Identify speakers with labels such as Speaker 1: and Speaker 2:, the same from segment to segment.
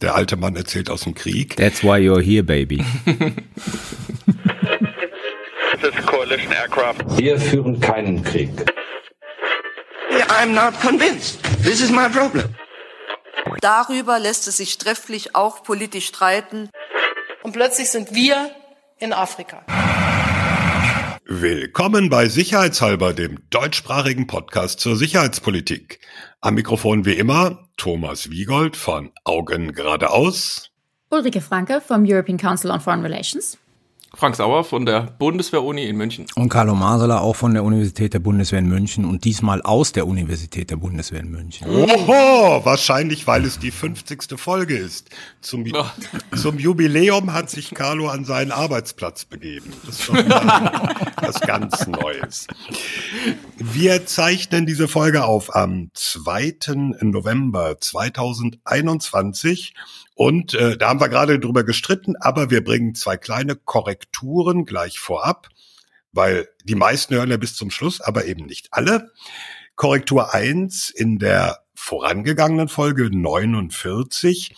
Speaker 1: Der alte Mann erzählt aus dem Krieg.
Speaker 2: That's why you're here, baby.
Speaker 3: Wir führen keinen Krieg.
Speaker 4: I'm not convinced. This is my problem.
Speaker 5: Darüber lässt es sich trefflich auch politisch streiten.
Speaker 6: Und plötzlich sind wir in Afrika.
Speaker 1: Willkommen bei Sicherheitshalber, dem deutschsprachigen Podcast zur Sicherheitspolitik. Am Mikrofon wie immer Thomas Wiegold von Augen geradeaus.
Speaker 7: Ulrike Franke vom European Council on Foreign Relations.
Speaker 8: Frank Sauer von der Bundeswehr-Uni in München.
Speaker 2: Und Carlo Masala auch von der Universität der Bundeswehr in München und diesmal aus der Universität der Bundeswehr in München.
Speaker 1: Oho, wahrscheinlich, weil es die 50. Folge ist. Zum, zum Jubiläum hat sich Carlo an seinen Arbeitsplatz begeben. Das ist schon mal was ganz Neues. Wir zeichnen diese Folge auf am 2. November 2021 und äh, da haben wir gerade drüber gestritten, aber wir bringen zwei kleine Korrekturen gleich vorab, weil die meisten hören ja bis zum Schluss, aber eben nicht alle. Korrektur eins in der vorangegangenen Folge 49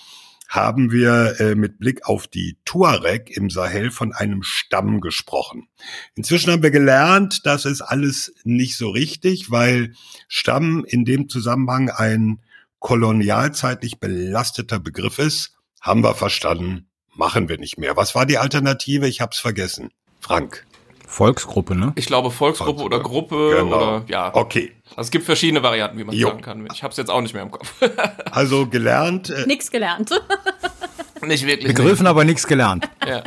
Speaker 1: haben wir äh, mit Blick auf die Tuareg im Sahel von einem Stamm gesprochen. Inzwischen haben wir gelernt, das ist alles nicht so richtig, weil Stamm in dem Zusammenhang ein kolonialzeitlich belasteter Begriff ist. Haben wir verstanden, machen wir nicht mehr. Was war die Alternative? Ich hab's vergessen. Frank.
Speaker 2: Volksgruppe, ne?
Speaker 8: Ich glaube Volksgruppe
Speaker 1: Volksgruppe.
Speaker 8: oder Gruppe
Speaker 1: Genau.
Speaker 8: oder ja.
Speaker 1: Okay.
Speaker 8: Also es gibt verschiedene Varianten, wie man
Speaker 1: Jo.
Speaker 8: sagen kann. Ich habe es jetzt auch nicht mehr im Kopf.
Speaker 1: Also gelernt. Äh,
Speaker 7: Nix gelernt.
Speaker 8: nicht wirklich.
Speaker 2: Begriffen, aber nichts gelernt.
Speaker 8: Ja.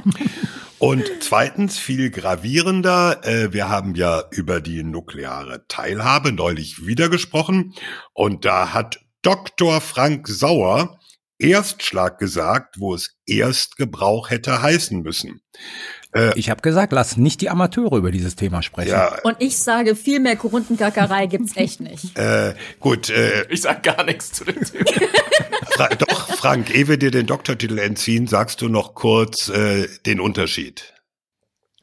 Speaker 1: Und zweitens, viel gravierender, äh, wir haben ja über die nukleare Teilhabe neulich wieder gesprochen und da hat Dr. Frank Sauer Erstschlag gesagt, wo es Erstgebrauch hätte heißen müssen.
Speaker 2: Ich habe gesagt, lass nicht die Amateure über dieses Thema sprechen.
Speaker 1: Ja,
Speaker 7: Und ich sage, viel mehr Koruntenkackerei gibt's echt nicht.
Speaker 1: äh, gut, äh,
Speaker 8: Ich sag gar nichts zu dem Thema.
Speaker 1: Fra doch, Frank, ehe wir dir den Doktortitel entziehen, sagst du noch kurz äh, den Unterschied.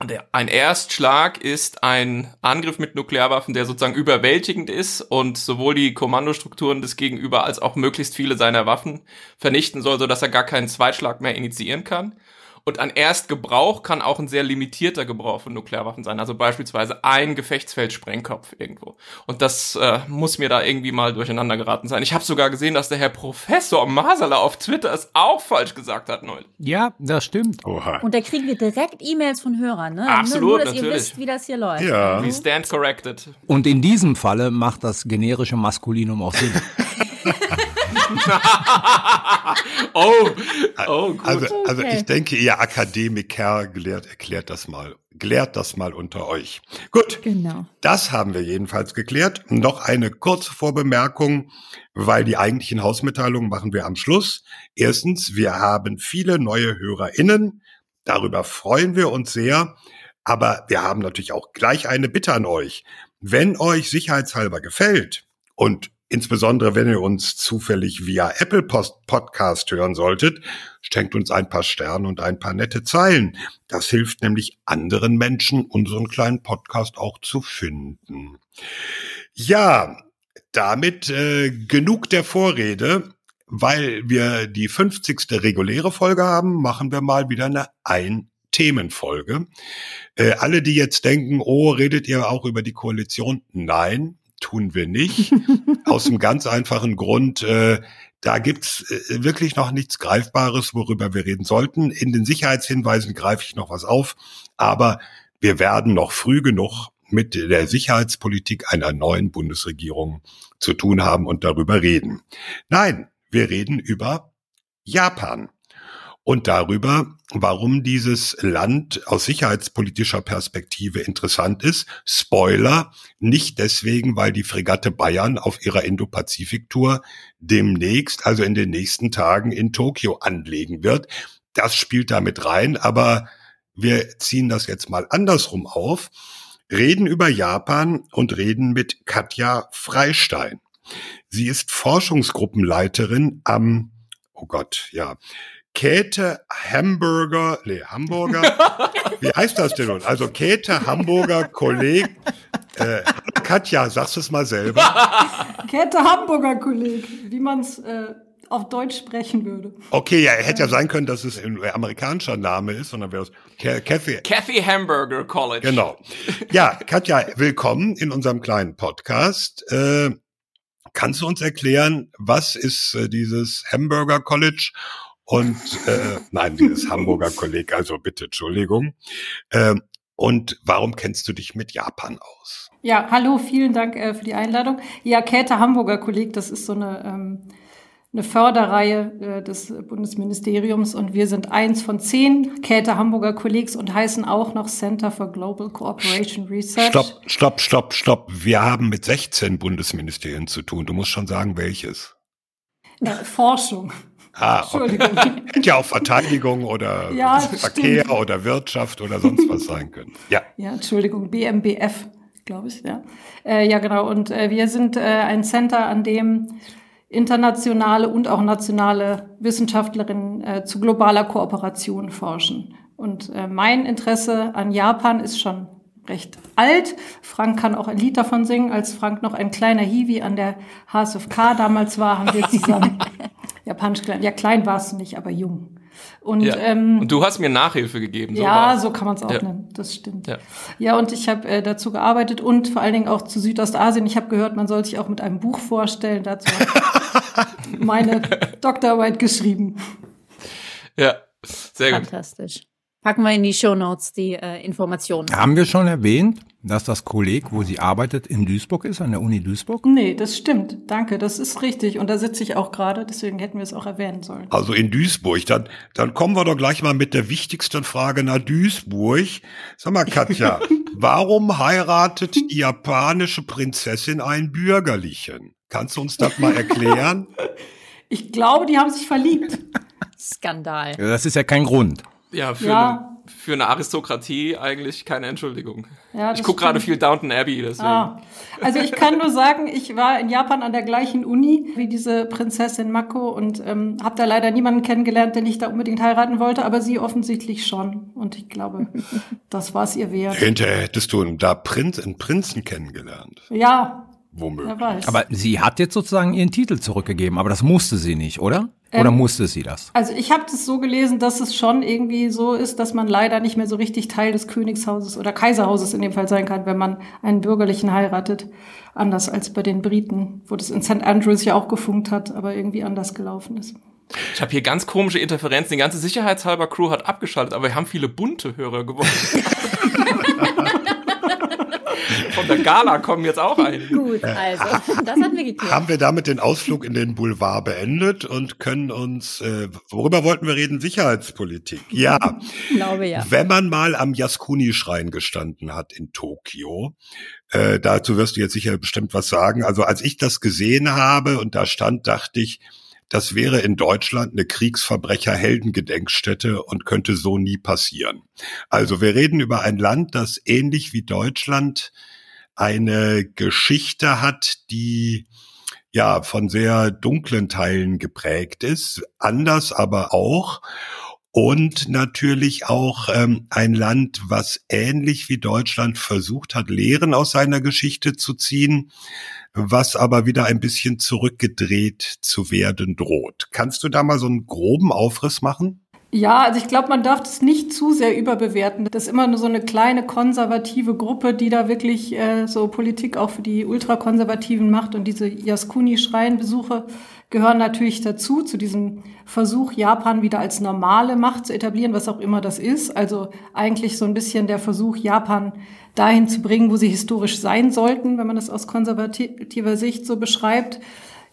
Speaker 8: Der, ein Erstschlag ist ein Angriff mit Nuklearwaffen, der sozusagen überwältigend ist und sowohl die Kommandostrukturen des Gegenüber als auch möglichst viele seiner Waffen vernichten soll, sodass er gar keinen Zweitschlag mehr initiieren kann. Und ein Erstgebrauch kann auch ein sehr limitierter Gebrauch von Nuklearwaffen sein, also beispielsweise ein Gefechtsfeldsprengkopf irgendwo. Und das äh, muss mir da irgendwie mal durcheinander geraten sein. Ich habe sogar gesehen, dass der Herr Professor Masala auf Twitter es auch falsch gesagt hat neulich.
Speaker 2: Ja, das stimmt.
Speaker 1: Oha.
Speaker 7: Und da kriegen wir direkt E-Mails von Hörern, ne?
Speaker 8: Absolut,
Speaker 7: nur, nur, dass ihr
Speaker 8: natürlich.
Speaker 7: wisst, wie das hier läuft.
Speaker 1: Ja.
Speaker 8: We stand corrected.
Speaker 2: Und in diesem Falle macht das generische Maskulinum auch Sinn.
Speaker 8: Oh, oh, gut.
Speaker 1: Also, also
Speaker 7: Okay.
Speaker 1: ich denke, ihr Akademiker gelehrt, erklärt das mal, klärt das mal unter euch. Gut,
Speaker 7: Genau.
Speaker 1: das haben wir jedenfalls geklärt. Noch eine kurze Vorbemerkung, weil die eigentlichen Hausmitteilungen machen wir am Schluss. Erstens, wir haben viele neue HörerInnen. Darüber freuen wir uns sehr. Aber wir haben natürlich auch gleich eine Bitte an euch. Wenn euch sicherheitshalber gefällt und insbesondere wenn ihr uns zufällig via Apple Post Podcast hören solltet, schenkt uns ein paar Sterne und ein paar nette Zeilen. Das hilft nämlich anderen Menschen, unseren kleinen Podcast auch zu finden. Ja, damit äh, genug der Vorrede. Weil wir die 50. reguläre Folge haben, machen wir mal wieder eine Ein-Themen-Folge. Äh, alle, die jetzt denken, oh, redet ihr auch über die Koalition? Nein, tun wir nicht. Aus dem ganz einfachen Grund, äh, da gibt's äh, wirklich noch nichts Greifbares, worüber wir reden sollten. In den Sicherheitshinweisen greife ich noch was auf, aber wir werden noch früh genug mit der Sicherheitspolitik einer neuen Bundesregierung zu tun haben und darüber reden. Nein, wir reden über Japan und darüber, warum dieses Land aus sicherheitspolitischer Perspektive interessant ist. Spoiler, nicht deswegen, weil die Fregatte Bayern auf ihrer Indo-Pazifik-Tour demnächst, also in den nächsten Tagen in Tokio anlegen wird. Das spielt damit rein, aber wir ziehen das jetzt mal andersrum auf, reden über Japan und reden mit Katja Freistein. Sie ist Forschungsgruppenleiterin am, oh Gott, ja, Käthe Hamburger, nee, Hamburger, wie heißt das denn nun? Also Käthe Hamburger Kolleg, äh, Katja, sagst du es mal selber?
Speaker 9: Käthe Hamburger Kolleg, wie man es äh, auf Deutsch sprechen würde.
Speaker 1: Okay, ja, hätte ja sein können, dass es ein amerikanischer Name ist, sondern wäre es Kathy.
Speaker 8: Kathy Hamburger College.
Speaker 1: Genau. Ja, Katja, willkommen in unserem kleinen Podcast. Äh, kannst du uns erklären, was ist äh, dieses Hamburger College und äh, nein, dieses Hamburger Kolleg, also bitte Entschuldigung. Äh, und warum kennst du dich mit Japan aus?
Speaker 9: Ja, hallo, vielen Dank äh, für die Einladung. Ja, Käthe Hamburger Kolleg, das ist so eine, ähm, eine Förderreihe äh, des Bundesministeriums und wir sind eins von zehn Käthe Hamburger Kollegs und heißen auch noch Center for Global Cooperation Research.
Speaker 1: Stopp, stopp, stopp, stopp. Wir haben mit 16 Bundesministerien zu tun. Du musst schon sagen, welches.
Speaker 9: Ja, Forschung.
Speaker 1: Ah, okay. Hätte ja auch Verteidigung oder ja, Verkehr stimmt. oder Wirtschaft oder sonst was sein können. Ja.
Speaker 9: Ja, Entschuldigung, BMBF, glaube ich, ja. Äh, ja, genau. Und äh, wir sind äh, ein Center, an dem internationale und auch nationale Wissenschaftlerinnen äh, zu globaler Kooperation forschen. Und äh, mein Interesse an Japan ist schon recht alt. Frank kann auch ein Lied davon singen. Als Frank noch ein kleiner Hiwi an der HSFK damals war, haben wir zusammen Japanisch gelernt. Ja, klein warst du nicht, aber jung.
Speaker 8: Und, ja. ähm, und du hast mir Nachhilfe gegeben.
Speaker 9: So ja, war's. so kann man es auch ja. nennen. Das stimmt. Ja, ja und ich habe äh, dazu gearbeitet und vor allen Dingen auch zu Südostasien. Ich habe gehört, man soll sich auch mit einem Buch vorstellen. Dazu meine Doktorarbeit geschrieben.
Speaker 8: Ja, sehr gut.
Speaker 7: Fantastisch. Packen wir in die Show Notes die äh, Informationen.
Speaker 2: Haben wir schon erwähnt, dass das Kolleg, wo sie arbeitet, in Duisburg ist, an der Uni Duisburg?
Speaker 9: Nee, das stimmt. Danke, das ist richtig. Und da sitze ich auch gerade, deswegen hätten wir es auch erwähnen sollen.
Speaker 1: Also in Duisburg. Dann, dann kommen wir doch gleich mal mit der wichtigsten Frage nach Duisburg. Sag mal, Katja, warum heiratet die japanische Prinzessin einen Bürgerlichen? Kannst du uns das mal erklären?
Speaker 9: ich glaube, die haben sich verliebt.
Speaker 7: Skandal.
Speaker 2: Das ist ja kein Grund.
Speaker 8: Ja, für, ja. Eine, für eine Aristokratie eigentlich keine Entschuldigung. Ja, ich gucke gerade viel Downton Abbey, deswegen. Ah.
Speaker 9: Also ich kann nur sagen, ich war in Japan an der gleichen Uni wie diese Prinzessin Mako und ähm, habe da leider niemanden kennengelernt, den ich da unbedingt heiraten wollte, aber sie offensichtlich schon. Und ich glaube, das war es ihr wert.
Speaker 1: Hinterher hättest du da Prinz, einen Prinzen kennengelernt.
Speaker 9: Ja.
Speaker 1: Womöglich.
Speaker 2: Aber sie hat jetzt sozusagen ihren Titel zurückgegeben, aber das musste sie nicht, oder? Oder ähm, musste sie das?
Speaker 9: Also ich habe das so gelesen, dass es schon irgendwie so ist, dass man leider nicht mehr so richtig Teil des Königshauses oder Kaiserhauses in dem Fall sein kann, wenn man einen Bürgerlichen heiratet. Anders als bei den Briten, wo das in St. Andrews ja auch gefunkt hat, aber irgendwie anders gelaufen ist.
Speaker 8: Ich habe hier ganz komische Interferenzen. Die ganze sicherheitshalber Crew hat abgeschaltet, aber wir haben viele bunte Hörer gewonnen. Von der Gala kommen jetzt auch einige.
Speaker 7: Gut, also, das hatten wir geklärt.
Speaker 1: Haben wir damit den Ausflug in den Boulevard beendet und können uns, äh, worüber wollten wir reden? Sicherheitspolitik. Ja.
Speaker 7: Ich glaube ja.
Speaker 1: Wenn man mal am Yasukuni-Schrein gestanden hat in Tokio, äh, dazu wirst du jetzt sicher bestimmt was sagen. Also als ich das gesehen habe und da stand, dachte ich, das wäre in Deutschland eine Kriegsverbrecher-Heldengedenkstätte und könnte so nie passieren. Also wir reden über ein Land, das ähnlich wie Deutschland eine Geschichte hat, die ja von sehr dunklen Teilen geprägt ist, anders aber auch und natürlich auch ähm, ein Land, was ähnlich wie Deutschland versucht hat, Lehren aus seiner Geschichte zu ziehen, was aber wieder ein bisschen zurückgedreht zu werden droht. Kannst du da mal so einen groben Aufriss machen?
Speaker 9: Ja, also ich glaube, man darf das nicht zu sehr überbewerten. Das ist immer nur so eine kleine konservative Gruppe, die da wirklich äh, so Politik auch für die Ultrakonservativen macht. Und diese Yaskuni-Schreienbesuche gehören natürlich dazu, zu diesem Versuch, Japan wieder als normale Macht zu etablieren, was auch immer das ist. Also eigentlich so ein bisschen der Versuch, Japan dahin zu bringen, wo sie historisch sein sollten, wenn man das aus konservativer Sicht so beschreibt.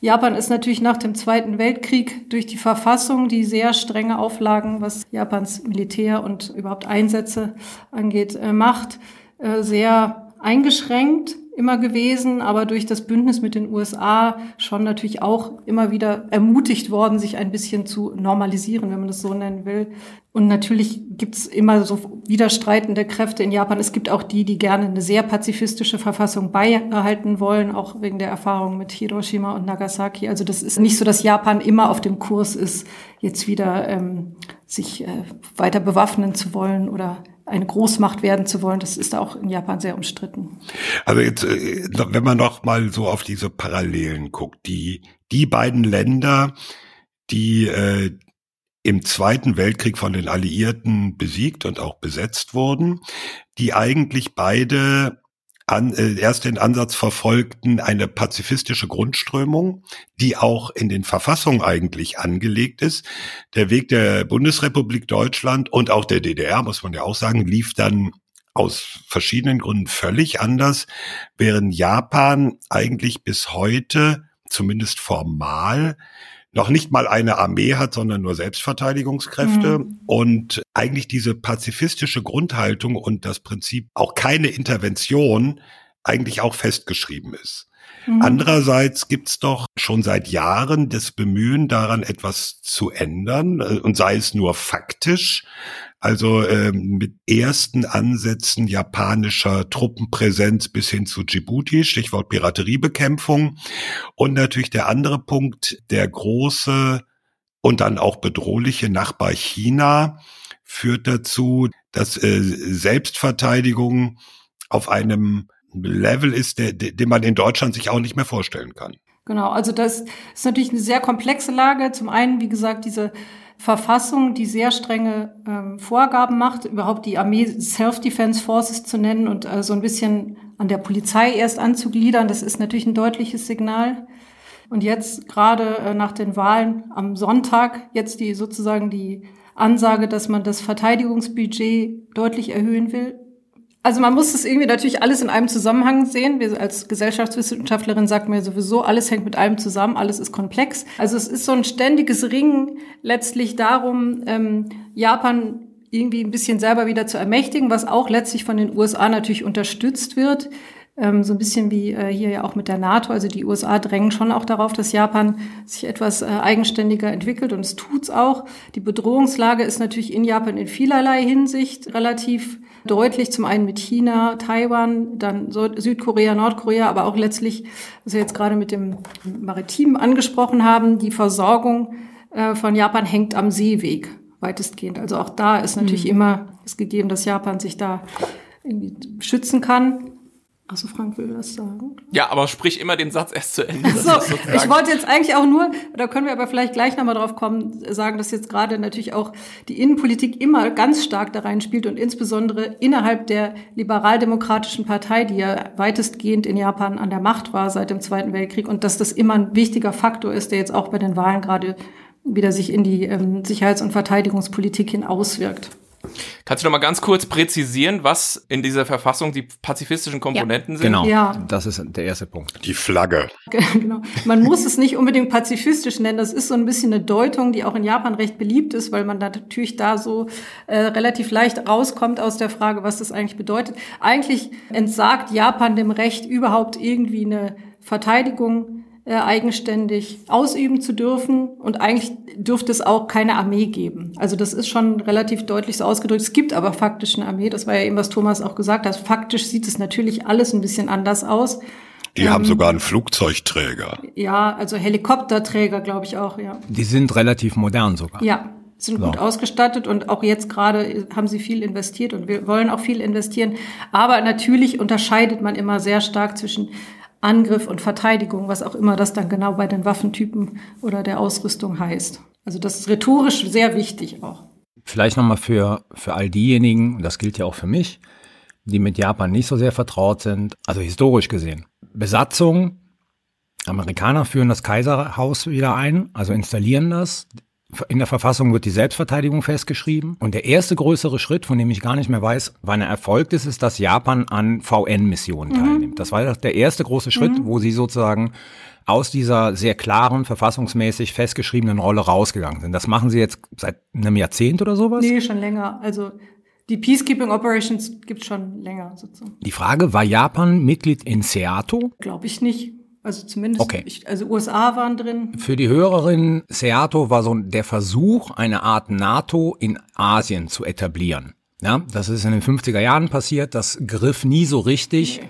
Speaker 9: Japan ist natürlich nach dem Zweiten Weltkrieg durch die Verfassung, die sehr strenge Auflagen, was Japans Militär und überhaupt Einsätze angeht, äh, macht, äh, sehr eingeschränkt immer gewesen, aber durch das Bündnis mit den USA schon natürlich auch immer wieder ermutigt worden, sich ein bisschen zu normalisieren, wenn man das so nennen will. Und natürlich gibt's immer so widerstreitende Kräfte in Japan. Es gibt auch die, die gerne eine sehr pazifistische Verfassung beibehalten wollen, auch wegen der Erfahrung mit Hiroshima und Nagasaki. Also das ist nicht so, dass Japan immer auf dem Kurs ist, jetzt wieder ähm, sich äh, weiter bewaffnen zu wollen oder eine Großmacht werden zu wollen. Das ist auch in Japan sehr umstritten.
Speaker 1: Also jetzt, äh, wenn man noch mal so auf diese Parallelen guckt, die, die beiden Länder, die äh, im Zweiten Weltkrieg von den Alliierten besiegt und auch besetzt wurden, die eigentlich beide an, äh, erst den Ansatz verfolgten, eine pazifistische Grundströmung, die auch in den Verfassungen eigentlich angelegt ist. Der Weg der Bundesrepublik Deutschland und auch der DDR, muss man ja auch sagen, lief dann aus verschiedenen Gründen völlig anders, während Japan eigentlich bis heute, zumindest formal, noch nicht mal eine Armee hat, sondern nur Selbstverteidigungskräfte mhm. und eigentlich diese pazifistische Grundhaltung und das Prinzip auch keine Intervention eigentlich auch festgeschrieben ist. Mhm. Andererseits gibt's doch schon seit Jahren das Bemühen daran, etwas zu ändern, äh, und sei es nur faktisch, also ähm, mit ersten Ansätzen japanischer Truppenpräsenz bis hin zu Djibouti, Stichwort Pirateriebekämpfung. Und natürlich der andere Punkt, der große und dann auch bedrohliche Nachbar China führt dazu, dass äh, Selbstverteidigung auf einem Level ist, der, den man in Deutschland sich auch nicht mehr vorstellen kann.
Speaker 9: Genau, also das ist natürlich eine sehr komplexe Lage. Zum einen, wie gesagt, diese Verfassung, die sehr strenge ähm, Vorgaben macht, überhaupt die Armee Self-Defense Forces zu nennen und äh, so ein bisschen an der Polizei erst anzugliedern, das ist natürlich ein deutliches Signal. Und jetzt gerade äh, nach den Wahlen am Sonntag jetzt die sozusagen die Ansage, dass man das Verteidigungsbudget deutlich erhöhen will, also man muss das irgendwie natürlich alles in einem Zusammenhang sehen. Wir als Gesellschaftswissenschaftlerin sagt mir sowieso, alles hängt mit allem zusammen, alles ist komplex. Also es ist so ein ständiges Ringen letztlich darum, ähm, Japan irgendwie ein bisschen selber wieder zu ermächtigen, was auch letztlich von den USA natürlich unterstützt wird. Ähm, so ein bisschen wie äh, hier ja auch mit der NATO. Also die USA drängen schon auch darauf, dass Japan sich etwas äh, eigenständiger entwickelt und es tut's auch. Die Bedrohungslage ist natürlich in Japan in vielerlei Hinsicht relativ deutlich, zum einen mit China, Taiwan, dann Südkorea, Nordkorea, aber auch letztlich, was wir jetzt gerade mit dem Maritimen angesprochen haben, die Versorgung äh, von Japan hängt am Seeweg weitestgehend. Also auch da ist natürlich mhm. immer es gegeben, dass Japan sich da irgendwie schützen kann. Achso, Frank will das sagen.
Speaker 8: Ja, aber sprich immer den Satz erst zu Ende.
Speaker 9: So, ich wollte jetzt eigentlich auch nur, da können wir aber vielleicht gleich nochmal drauf kommen, sagen, dass jetzt gerade natürlich auch die Innenpolitik immer ganz stark da reinspielt und insbesondere innerhalb der liberaldemokratischen Partei, die ja weitestgehend in Japan an der Macht war seit dem Zweiten Weltkrieg und dass das immer ein wichtiger Faktor ist, der jetzt auch bei den Wahlen gerade wieder sich in die ähm, Sicherheits- und Verteidigungspolitik hin auswirkt.
Speaker 8: Kannst du noch mal ganz kurz präzisieren, was in dieser Verfassung die pazifistischen Komponenten
Speaker 2: ja.
Speaker 8: sind?
Speaker 2: Genau,
Speaker 9: ja.
Speaker 2: das ist der erste Punkt.
Speaker 1: Die Flagge.
Speaker 9: Genau. Man muss es nicht unbedingt pazifistisch nennen. Das ist so ein bisschen eine Deutung, die auch in Japan recht beliebt ist, weil man da natürlich da so äh, relativ leicht rauskommt aus der Frage, was das eigentlich bedeutet. Eigentlich entsagt Japan dem Recht, überhaupt irgendwie eine Verteidigung äh, eigenständig ausüben zu dürfen. Und eigentlich dürfte es auch keine Armee geben. Also das ist schon relativ deutlich so ausgedrückt. Es gibt aber faktisch eine Armee. Das war ja eben, was Thomas auch gesagt hat. Faktisch sieht es natürlich alles ein bisschen anders aus.
Speaker 1: Die ähm, haben sogar einen Flugzeugträger.
Speaker 9: Ja, also Helikopterträger, glaube ich auch, ja.
Speaker 2: Die sind relativ modern sogar.
Speaker 9: Ja, sind so. gut ausgestattet und auch jetzt gerade haben sie viel investiert und wir wollen auch viel investieren. Aber natürlich unterscheidet man immer sehr stark zwischen Angriff und Verteidigung, was auch immer das dann genau bei den Waffentypen oder der Ausrüstung heißt. Also das ist rhetorisch sehr wichtig auch.
Speaker 2: Vielleicht nochmal für, für all diejenigen, und das gilt ja auch für mich, die mit Japan nicht so sehr vertraut sind, also historisch gesehen. Besatzung, Amerikaner führen das Kaiserhaus wieder ein, also installieren das. In der Verfassung wird die Selbstverteidigung festgeschrieben. Und der erste größere Schritt, von dem ich gar nicht mehr weiß, wann er erfolgt ist, ist, dass Japan an VN-Missionen mhm. teilnimmt. Das war der erste große Schritt, mhm. wo sie sozusagen aus dieser sehr klaren, verfassungsmäßig festgeschriebenen Rolle rausgegangen sind. Das machen sie jetzt seit einem Jahrzehnt oder sowas?
Speaker 9: Nee, schon länger. Also die Peacekeeping Operations gibt schon länger sozusagen.
Speaker 2: Die Frage, war Japan Mitglied in SEATO?
Speaker 9: Glaube ich nicht. Also zumindest,
Speaker 2: okay.
Speaker 9: ich, also USA waren drin.
Speaker 2: Für die Hörerin, SEATO war so der Versuch, eine Art NATO in Asien zu etablieren. Ja, das ist in den 50er Jahren passiert, das griff nie so richtig. Okay.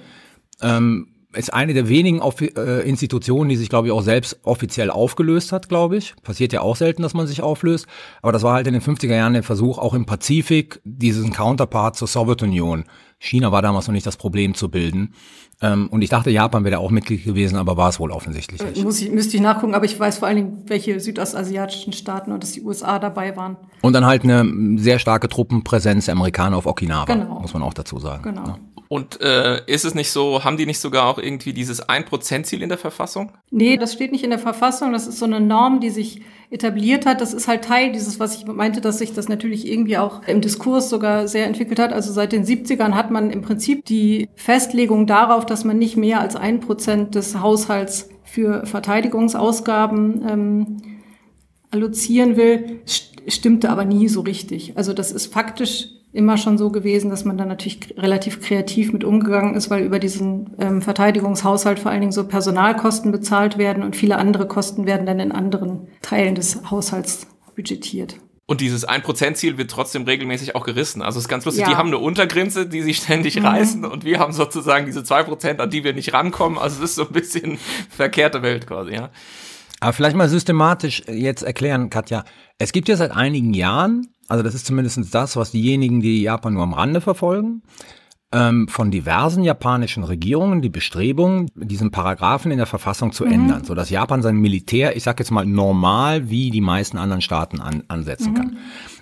Speaker 2: Ähm, ist eine der wenigen Offi äh, Institutionen, die sich, glaube ich, auch selbst offiziell aufgelöst hat, glaube ich. Passiert ja auch selten, dass man sich auflöst. Aber das war halt in den 50er Jahren der Versuch, auch im Pazifik diesen Counterpart zur Sowjetunion China war damals noch nicht das Problem zu bilden. Ähm, und ich dachte, Japan wäre da auch Mitglied gewesen, aber war es wohl offensichtlich nicht.
Speaker 9: Muss ich, müsste ich nachgucken, aber ich weiß vor allen Dingen, welche südostasiatischen Staaten und dass die USA dabei waren.
Speaker 2: Und dann halt eine sehr starke Truppenpräsenz der Amerikaner auf Okinawa, genau. muss man auch dazu sagen.
Speaker 9: Genau. Ja.
Speaker 8: Und äh, ist es nicht so, haben die nicht sogar auch irgendwie dieses 1%-Ziel in der Verfassung?
Speaker 9: Nee, das steht nicht in der Verfassung. Das ist so eine Norm, die sich etabliert hat. Das ist halt Teil dieses, was ich meinte, dass sich das natürlich irgendwie auch im Diskurs sogar sehr entwickelt hat. Also seit den 70ern hat man im Prinzip die Festlegung darauf, dass man nicht mehr als ein Prozent des Haushalts für Verteidigungsausgaben ähm, allozieren will, stimmte aber nie so richtig. Also das ist faktisch immer schon so gewesen, dass man da natürlich relativ kreativ mit umgegangen ist, weil über diesen ähm, Verteidigungshaushalt vor allen Dingen so Personalkosten bezahlt werden und viele andere Kosten werden dann in anderen Teilen des Haushalts budgetiert.
Speaker 8: Und dieses 1%-Ziel wird trotzdem regelmäßig auch gerissen. Also es ist ganz lustig, ja. die haben eine Untergrenze, die sie ständig mhm. reißen und wir haben sozusagen diese 2%, an die wir nicht rankommen. Also es ist so ein bisschen verkehrte Welt quasi, ja.
Speaker 2: Aber vielleicht mal systematisch jetzt erklären, Katja. Es gibt ja seit einigen Jahren also das ist zumindest das, was diejenigen, die Japan nur am Rande verfolgen, ähm, von diversen japanischen Regierungen die Bestrebung, diesen Paragraphen in der Verfassung zu mhm. ändern, so dass Japan sein Militär, ich sage jetzt mal normal wie die meisten anderen Staaten an, ansetzen mhm. kann.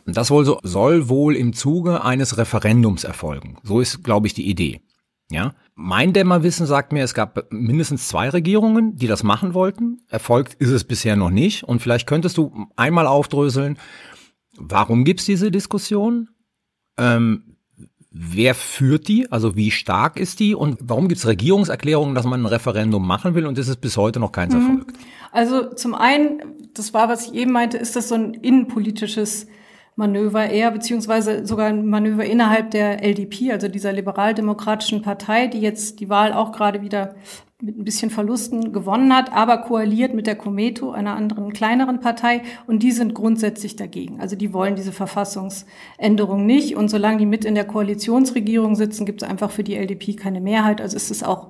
Speaker 2: Und das wohl so, soll wohl im Zuge eines Referendums erfolgen. So ist, glaube ich, die Idee. Ja, mein Dämmerwissen sagt mir, es gab mindestens zwei Regierungen, die das machen wollten. Erfolgt ist es bisher noch nicht. Und vielleicht könntest du einmal aufdröseln, Warum gibt's diese Diskussion? Ähm, wer führt die? Also wie stark ist die? Und warum gibt's Regierungserklärungen, dass man ein Referendum machen will und ist es bis heute noch keins mhm. erfolgt?
Speaker 9: Also zum einen, das war, was ich eben meinte, ist das so ein innenpolitisches Manöver eher, beziehungsweise sogar ein Manöver innerhalb der LDP, also dieser liberaldemokratischen Partei, die jetzt die Wahl auch gerade wieder mit ein bisschen Verlusten gewonnen hat, aber koaliert mit der Cometo, einer anderen kleineren Partei, und die sind grundsätzlich dagegen. Also die wollen diese Verfassungsänderung nicht. Und solange die mit in der Koalitionsregierung sitzen, gibt es einfach für die LDP keine Mehrheit. Also ist es auch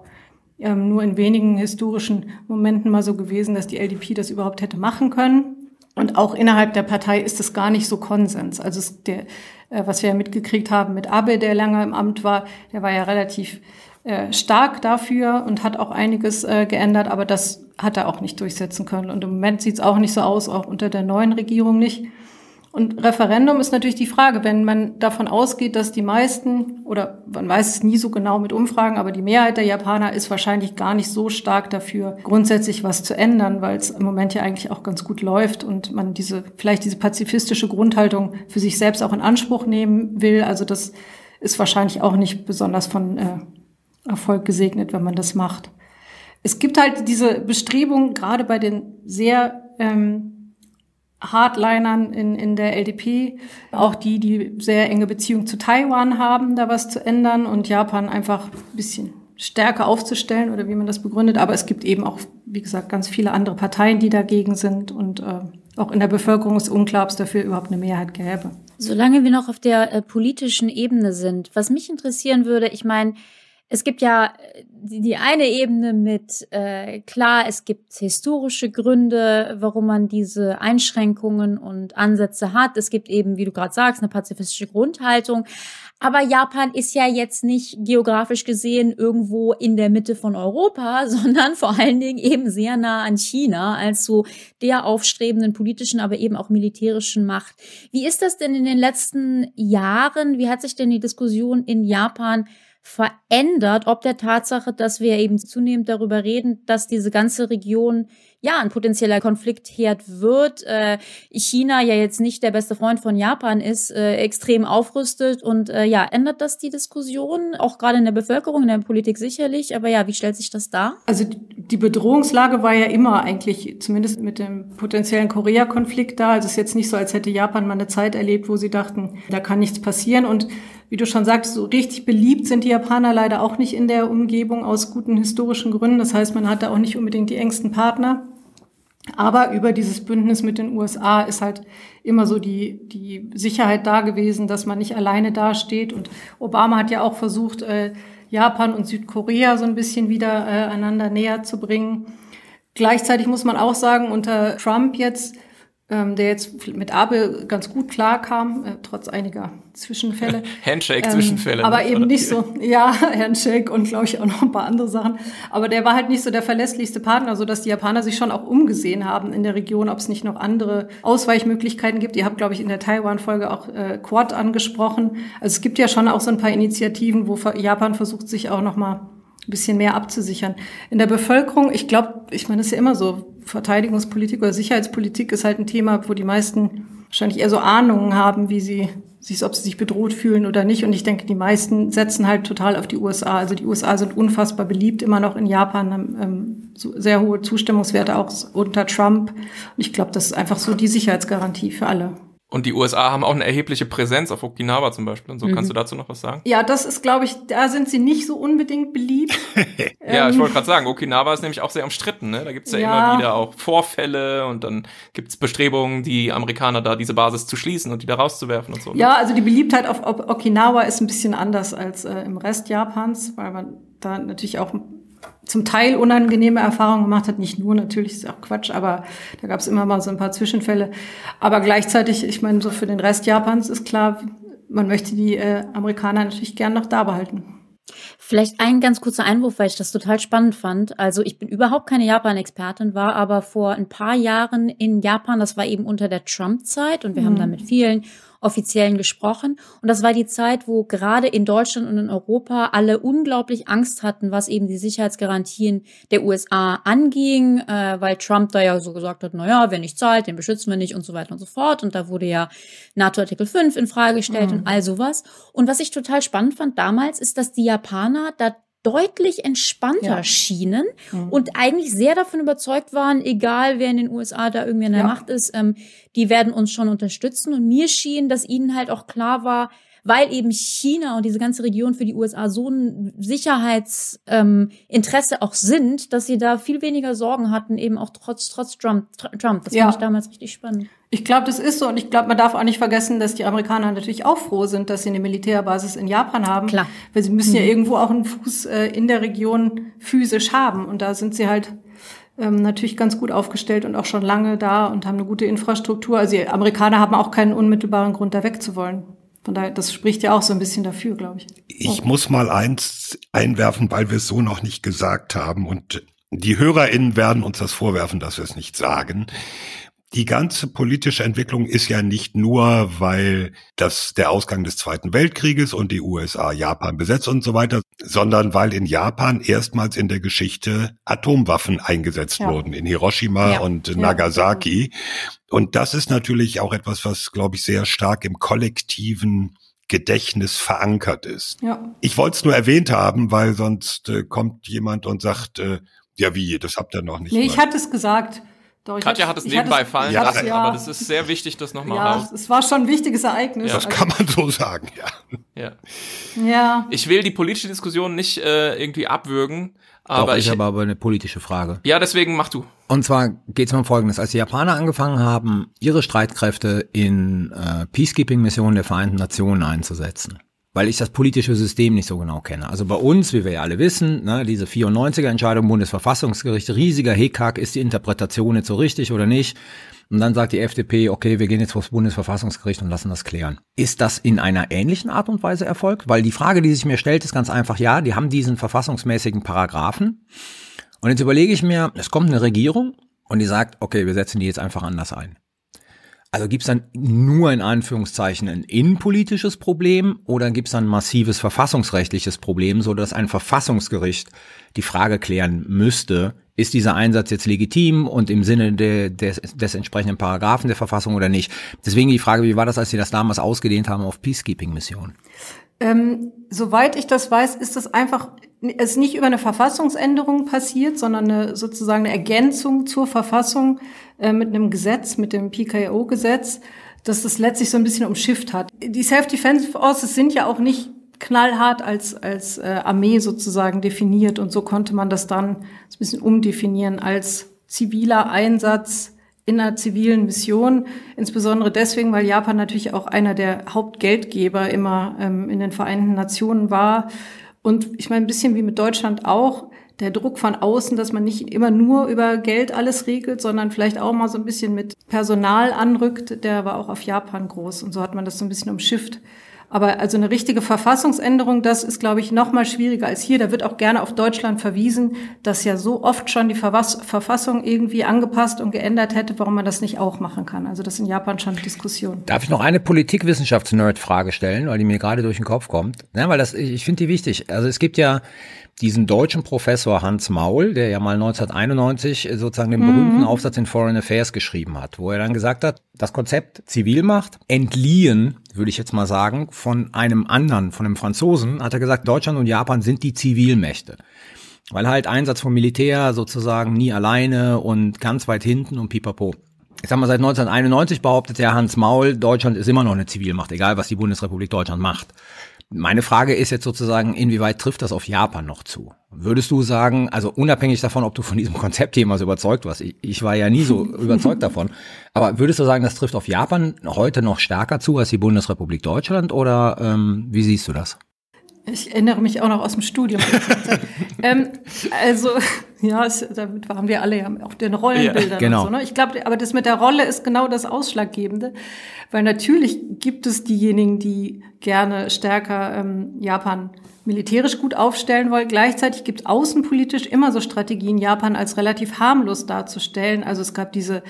Speaker 9: ähm, nur in wenigen historischen Momenten mal so gewesen, dass die LDP das überhaupt hätte machen können. Und auch innerhalb der Partei ist es gar nicht so Konsens. Also der, äh, was wir ja mitgekriegt haben mit Abe, der lange im Amt war, der war ja relativ äh, stark dafür und hat auch einiges äh, geändert, aber das hat er auch nicht durchsetzen können. Und im Moment sieht es auch nicht so aus, auch unter der neuen Regierung nicht. Und Referendum ist natürlich die Frage, wenn man davon ausgeht, dass die meisten, oder man weiß es nie so genau mit Umfragen, aber die Mehrheit der Japaner ist wahrscheinlich gar nicht so stark dafür, grundsätzlich was zu ändern, weil es im Moment ja eigentlich auch ganz gut läuft und man diese, vielleicht diese pazifistische Grundhaltung für sich selbst auch in Anspruch nehmen will. Also das ist wahrscheinlich auch nicht besonders von äh, Erfolg gesegnet, wenn man das macht. Es gibt halt diese Bestrebung, gerade bei den sehr ähm, Hardlinern in, in der LDP, auch die, die sehr enge Beziehung zu Taiwan haben, da was zu ändern und Japan einfach ein bisschen stärker aufzustellen oder wie man das begründet. Aber es gibt eben auch, wie gesagt, ganz viele andere Parteien, die dagegen sind und äh, auch in der Bevölkerung ist unklar, ob es dafür überhaupt eine Mehrheit gäbe.
Speaker 7: Solange wir noch auf der äh, politischen Ebene sind, was mich interessieren würde, ich meine, es gibt ja äh, die, eine Ebene mit, äh, klar, es gibt historische Gründe, warum man diese Einschränkungen und Ansätze hat. Es gibt eben, wie du gerade sagst, eine pazifistische Grundhaltung. Aber Japan ist ja jetzt nicht geografisch gesehen irgendwo in der Mitte von Europa, sondern vor allen Dingen eben sehr nah an China als so der aufstrebenden politischen, aber eben auch militärischen Macht. Wie ist das denn in den letzten Jahren? Wie hat sich denn die Diskussion in Japan verändert, ob der Tatsache, dass wir eben zunehmend darüber reden, dass diese ganze Region ja ein potenzieller Konfliktherd wird. Äh, China ja jetzt nicht der beste Freund von Japan ist, äh, extrem aufrüstet und äh, ja, ändert das die Diskussion, auch gerade in der Bevölkerung, in der Politik sicherlich. Aber ja, wie stellt sich das dar?
Speaker 9: Also die Bedrohungslage war ja immer eigentlich, zumindest mit dem potenziellen Korea-Konflikt da. Also es ist jetzt nicht so, als hätte Japan mal eine Zeit erlebt, wo sie dachten, da kann nichts passieren. Und wie du schon sagst, so richtig beliebt sind die Japaner leider auch nicht in der Umgebung aus guten historischen Gründen. Das heißt, man hat da auch nicht unbedingt die engsten Partner. Aber über dieses Bündnis mit den USA ist halt immer so die, die Sicherheit da gewesen, dass man nicht alleine dasteht. Und Obama hat ja auch versucht, äh, Japan und Südkorea so ein bisschen wieder äh, einander näher zu bringen. Gleichzeitig muss man auch sagen, unter Trump jetzt ähm, der jetzt mit Abe ganz gut klarkam, äh, trotz einiger Zwischenfälle.
Speaker 8: Handshake-Zwischenfälle.
Speaker 9: Ähm, aber
Speaker 8: ne?
Speaker 9: eben nicht so, ja, Handshake und glaube ich auch noch ein paar andere Sachen. Aber der war halt nicht so der verlässlichste Partner, so dass die Japaner sich schon auch umgesehen haben in der Region, ob es nicht noch andere Ausweichmöglichkeiten gibt. Ihr habt, glaube ich, in der Taiwan-Folge auch äh, Quad angesprochen. Also es gibt ja schon auch so ein paar Initiativen, wo Japan versucht, sich auch noch mal ein bisschen mehr abzusichern. In der Bevölkerung, ich glaube, ich meine, es ist ja immer so, Verteidigungspolitik oder Sicherheitspolitik ist halt ein Thema, wo die meisten wahrscheinlich eher so Ahnungen haben, wie sie sich, ob sie sich bedroht fühlen oder nicht. Und ich denke, die meisten setzen halt total auf die USA. Also die USA sind unfassbar beliebt, immer noch in Japan, haben ähm, sehr hohe Zustimmungswerte auch unter Trump. Und ich glaube, das ist einfach so die Sicherheitsgarantie für alle.
Speaker 8: Und die USA haben auch eine erhebliche Präsenz auf Okinawa zum Beispiel und so. Mhm. Kannst du dazu noch was sagen?
Speaker 9: Ja, das ist, glaube ich, da sind sie nicht so unbedingt beliebt.
Speaker 8: ja, ich wollte gerade sagen, Okinawa ist nämlich auch sehr umstritten. Ne? Da gibt's ja, ja, immer wieder auch Vorfälle und dann gibt's Bestrebungen, die Amerikaner da diese Basis zu schließen und die da rauszuwerfen und so.
Speaker 9: Ne? Ja, also die Beliebtheit auf Okinawa ist ein bisschen anders als äh, im Rest Japans, weil man da natürlich auch zum Teil unangenehme Erfahrungen gemacht hat. Nicht nur, natürlich ist auch Quatsch, aber da gab es immer mal so ein paar Zwischenfälle. Aber gleichzeitig, ich meine, so für den Rest Japans ist klar, man möchte die äh, Amerikaner natürlich gern noch da behalten.
Speaker 7: Vielleicht ein ganz kurzer Einwurf, weil ich das total spannend fand. Also ich bin überhaupt keine Japan-Expertin, war aber vor ein paar Jahren in Japan, das war eben unter der Trump-Zeit und wir mhm. haben da mit vielen Offiziellen gesprochen. Und das war die Zeit, wo gerade in Deutschland und in Europa alle unglaublich Angst hatten, was eben die Sicherheitsgarantien der USA anging, äh, weil Trump da ja so gesagt hat, naja, wer nicht zahlt, den beschützen wir nicht und so weiter und so fort. Und da wurde ja NATO Artikel 5 in Frage gestellt mhm. und all sowas. Und was ich total spannend fand damals, ist, dass die Japaner da deutlich entspannter ja. schienen mhm. und eigentlich sehr davon überzeugt waren, egal wer in den USA da irgendwie an der ja. Macht ist, ähm, die werden uns schon unterstützen. Und mir schien, dass ihnen halt auch klar war, weil eben China und diese ganze Region für die USA so ein Sicherheitsinteresse ähm, auch sind, dass sie da viel weniger Sorgen hatten, eben auch trotz, trotz Trump. Trump. Das ja. fand ich damals richtig spannend.
Speaker 9: Ich glaube, das ist so. Und ich glaube, man darf auch nicht vergessen, dass die Amerikaner natürlich auch froh sind, dass sie eine Militärbasis in Japan haben.
Speaker 7: Klar.
Speaker 9: Weil sie müssen mhm. ja irgendwo auch einen Fuß äh, in der Region physisch haben. Und da sind sie halt ähm, natürlich ganz gut aufgestellt und auch schon lange da und haben eine gute Infrastruktur. Also die Amerikaner haben auch keinen unmittelbaren Grund, da wegzuwollen. Von daher, das spricht ja auch so ein bisschen dafür, glaube ich.
Speaker 1: Ich oh. muss mal eins einwerfen, weil wir es so noch nicht gesagt haben und die HörerInnen werden uns das vorwerfen, dass wir es nicht sagen die ganze politische Entwicklung ist ja nicht nur, weil das der Ausgang des Zweiten Weltkrieges und die USA Japan besetzt und so weiter, sondern weil in Japan erstmals in der Geschichte Atomwaffen eingesetzt ja. wurden in Hiroshima ja. und Nagasaki. Und das ist natürlich auch etwas, was, glaube ich, sehr stark im kollektiven Gedächtnis verankert ist. Ja. Ich wollte es nur erwähnt haben, weil sonst äh, kommt jemand und sagt, äh, ja wie, das habt ihr noch nicht.
Speaker 9: Nee, mal. ich hatte es gesagt.
Speaker 8: Doch, Katja hat es nebenbei fallen ja, lassen, ja. aber das ist sehr wichtig, das nochmal
Speaker 9: ja, raus. Es war schon ein wichtiges Ereignis.
Speaker 1: Ja. Das kann man so sagen, ja.
Speaker 8: Ja. ja. Ich will die politische Diskussion nicht äh, irgendwie abwürgen, aber
Speaker 2: Doch,
Speaker 8: ich,
Speaker 2: ich habe aber eine politische Frage.
Speaker 8: Ja, deswegen mach du.
Speaker 2: Und zwar geht es um Folgendes. Als die Japaner angefangen haben, ihre Streitkräfte in äh, Peacekeeping-Missionen der Vereinten Nationen einzusetzen, weil ich das politische System nicht so genau kenne. Also bei uns, wie wir ja alle wissen, ne, diese 94er-Entscheidung Bundesverfassungsgericht, riesiger Hickhack, ist die Interpretation jetzt so richtig oder nicht? Und dann sagt die FDP, okay, wir gehen jetzt vors Bundesverfassungsgericht und lassen das klären. Ist das in einer ähnlichen Art und Weise erfolgt? Weil die Frage, die sich mir stellt, ist ganz einfach, ja, die haben diesen verfassungsmäßigen Paragraphen. Und jetzt überlege ich mir, es kommt eine Regierung und die sagt, okay, wir setzen die jetzt einfach anders ein. Also gibt es dann nur in Anführungszeichen ein innenpolitisches Problem oder gibt es dann ein massives verfassungsrechtliches Problem, so dass ein Verfassungsgericht die Frage klären müsste, ist dieser Einsatz jetzt legitim und im Sinne de, des, des entsprechenden Paragraphen der Verfassung oder nicht? Deswegen die Frage, wie war das, als Sie das damals ausgedehnt haben auf Peacekeeping-Missionen?
Speaker 9: Ähm, soweit ich das weiß, ist das einfach ist nicht über eine Verfassungsänderung passiert, sondern eine, sozusagen eine Ergänzung zur Verfassung äh, mit einem Gesetz, mit dem PKO-Gesetz, das das letztlich so ein bisschen umschifft hat. Die Self-Defense Forces sind ja auch nicht knallhart als, als äh, Armee sozusagen definiert und so konnte man das dann ein bisschen umdefinieren als ziviler Einsatz in einer zivilen Mission, insbesondere deswegen, weil Japan natürlich auch einer der Hauptgeldgeber immer ähm, in den Vereinten Nationen war. Und ich meine, ein bisschen wie mit Deutschland auch, der Druck von außen, dass man nicht immer nur über Geld alles regelt, sondern vielleicht auch mal so ein bisschen mit Personal anrückt, der war auch auf Japan groß. Und so hat man das so ein bisschen umschifft. Aber also eine richtige Verfassungsänderung, das ist, glaube ich, noch mal schwieriger als hier. Da wird auch gerne auf Deutschland verwiesen, dass ja so oft schon die Verfassung irgendwie angepasst und geändert hätte, warum man das nicht auch machen kann. Also das ist in Japan schon Diskussion.
Speaker 2: Darf ich noch eine Politikwissenschafts-Nerd-Frage stellen, weil die mir gerade durch den Kopf kommt? Ja, weil das, ich finde die wichtig. Also es gibt ja diesen deutschen Professor Hans Maul, der ja mal 1991 sozusagen den berühmten mhm. Aufsatz in Foreign Affairs geschrieben hat, wo er dann gesagt hat, das Konzept Zivilmacht entliehen, würde ich jetzt mal sagen, von einem anderen, von einem Franzosen, hat er gesagt, Deutschland und Japan sind die Zivilmächte. Weil halt Einsatz vom Militär sozusagen nie alleine und ganz weit hinten und pipapo. Ich sag mal, seit 1991 behauptet der Hans Maul, Deutschland ist immer noch eine Zivilmacht, egal was die Bundesrepublik Deutschland macht. Meine Frage ist jetzt sozusagen, inwieweit trifft das auf Japan noch zu? Würdest du sagen, also unabhängig davon, ob du von diesem Konzept jemals überzeugt warst, ich, ich war ja nie so überzeugt davon, aber würdest du sagen, das trifft auf Japan heute noch stärker zu als die Bundesrepublik Deutschland oder ähm, wie siehst du das?
Speaker 9: Ich erinnere mich auch noch aus dem Studium. ähm, also, ja, es, damit waren wir alle ja auch den Rollenbildern ja, genau. so. Ne? Ich glaube, aber das mit der Rolle ist genau das Ausschlaggebende, weil natürlich gibt es diejenigen, die gerne stärker ähm, Japan militärisch gut aufstellen wollen. Gleichzeitig gibt es außenpolitisch immer so Strategien, Japan als relativ harmlos darzustellen. Also es gab diese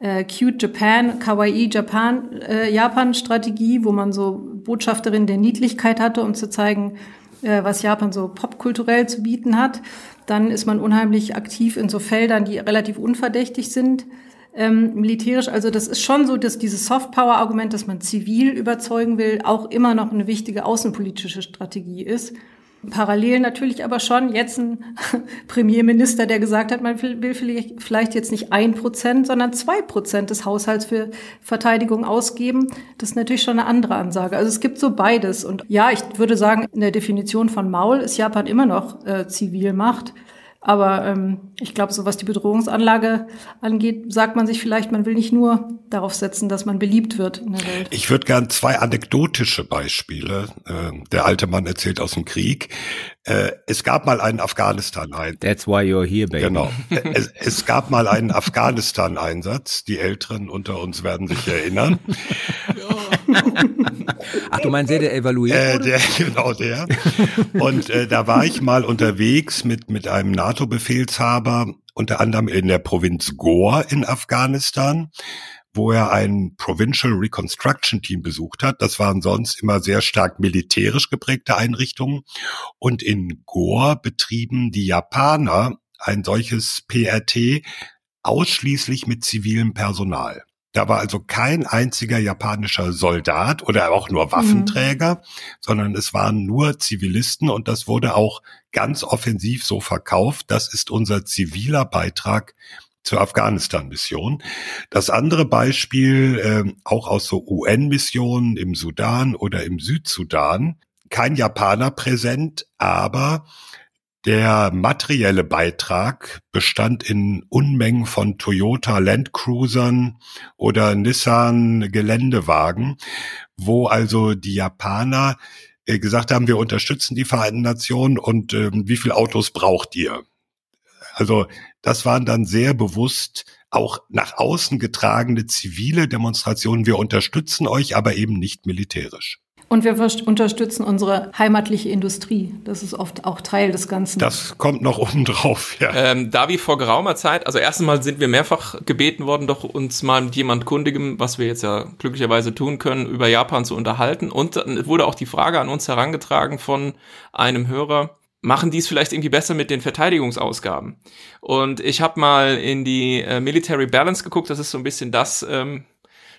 Speaker 9: äh, Cute Japan, Kawaii Japan, äh, Japan-Strategie, wo man so Botschafterin der Niedlichkeit hatte, um zu zeigen, äh, was Japan so popkulturell zu bieten hat. Dann ist man unheimlich aktiv in so Feldern, die relativ unverdächtig sind. Ähm, militärisch, also das ist schon so, dass dieses Soft-Power-Argument, dass man zivil überzeugen will, auch immer noch eine wichtige außenpolitische Strategie ist. Parallel natürlich aber schon jetzt ein Premierminister, der gesagt hat, man will vielleicht jetzt nicht ein Prozent, sondern zwei Prozent des Haushalts für Verteidigung ausgeben. Das ist natürlich schon eine andere Ansage. Also es gibt so beides. Und ja, ich würde sagen, in der Definition von Maul ist Japan immer noch äh, Zivilmacht. Aber ähm, ich glaube, so was die Bedrohungsanlage angeht, sagt man sich vielleicht, man will nicht nur darauf setzen, dass man beliebt wird in der Welt.
Speaker 1: Ich würde gern zwei anekdotische Beispiele. Äh, der alte Mann erzählt aus dem Krieg. Äh, es gab mal einen Afghanistan-Einsatz.
Speaker 2: That's why you're here, baby.
Speaker 1: Genau. Es, es gab mal einen Afghanistan-Einsatz. Die Älteren unter uns werden sich erinnern.
Speaker 2: Ach, du meinst der, der evaluiert
Speaker 1: äh? Der, genau, der. Und äh, da war ich mal unterwegs mit, mit einem NATO-Befehlshaber, unter anderem in der Provinz Gore in Afghanistan wo er ein Provincial Reconstruction Team besucht hat. Das waren sonst immer sehr stark militärisch geprägte Einrichtungen. Und in Gore betrieben die Japaner ein solches PRT ausschließlich mit zivilem Personal. Da war also kein einziger japanischer Soldat oder auch nur Waffenträger, mhm. sondern es waren nur Zivilisten und das wurde auch ganz offensiv so verkauft. Das ist unser ziviler Beitrag zur Afghanistan-Mission. Das andere Beispiel, äh, auch aus so UN-Missionen im Sudan oder im Südsudan, kein Japaner präsent, aber der materielle Beitrag bestand in Unmengen von Toyota Land Cruisern oder Nissan Geländewagen, wo also die Japaner äh, gesagt haben, wir unterstützen die Vereinten Nationen und äh, wie viele Autos braucht ihr? Also das waren dann sehr bewusst auch nach außen getragene zivile Demonstrationen. Wir unterstützen euch, aber eben nicht militärisch.
Speaker 9: Und wir unterstützen unsere heimatliche Industrie. Das ist oft auch Teil des Ganzen.
Speaker 1: Das kommt noch oben drauf,
Speaker 8: ja. Ähm, da wie vor geraumer Zeit, also erstens mal sind wir mehrfach gebeten worden, doch uns mal mit jemand Kundigem, was wir jetzt ja glücklicherweise tun können, über Japan zu unterhalten. Und dann wurde auch die Frage an uns herangetragen von einem Hörer, machen dies vielleicht irgendwie besser mit den Verteidigungsausgaben. Und ich habe mal in die äh, Military Balance geguckt, das ist so ein bisschen das ähm,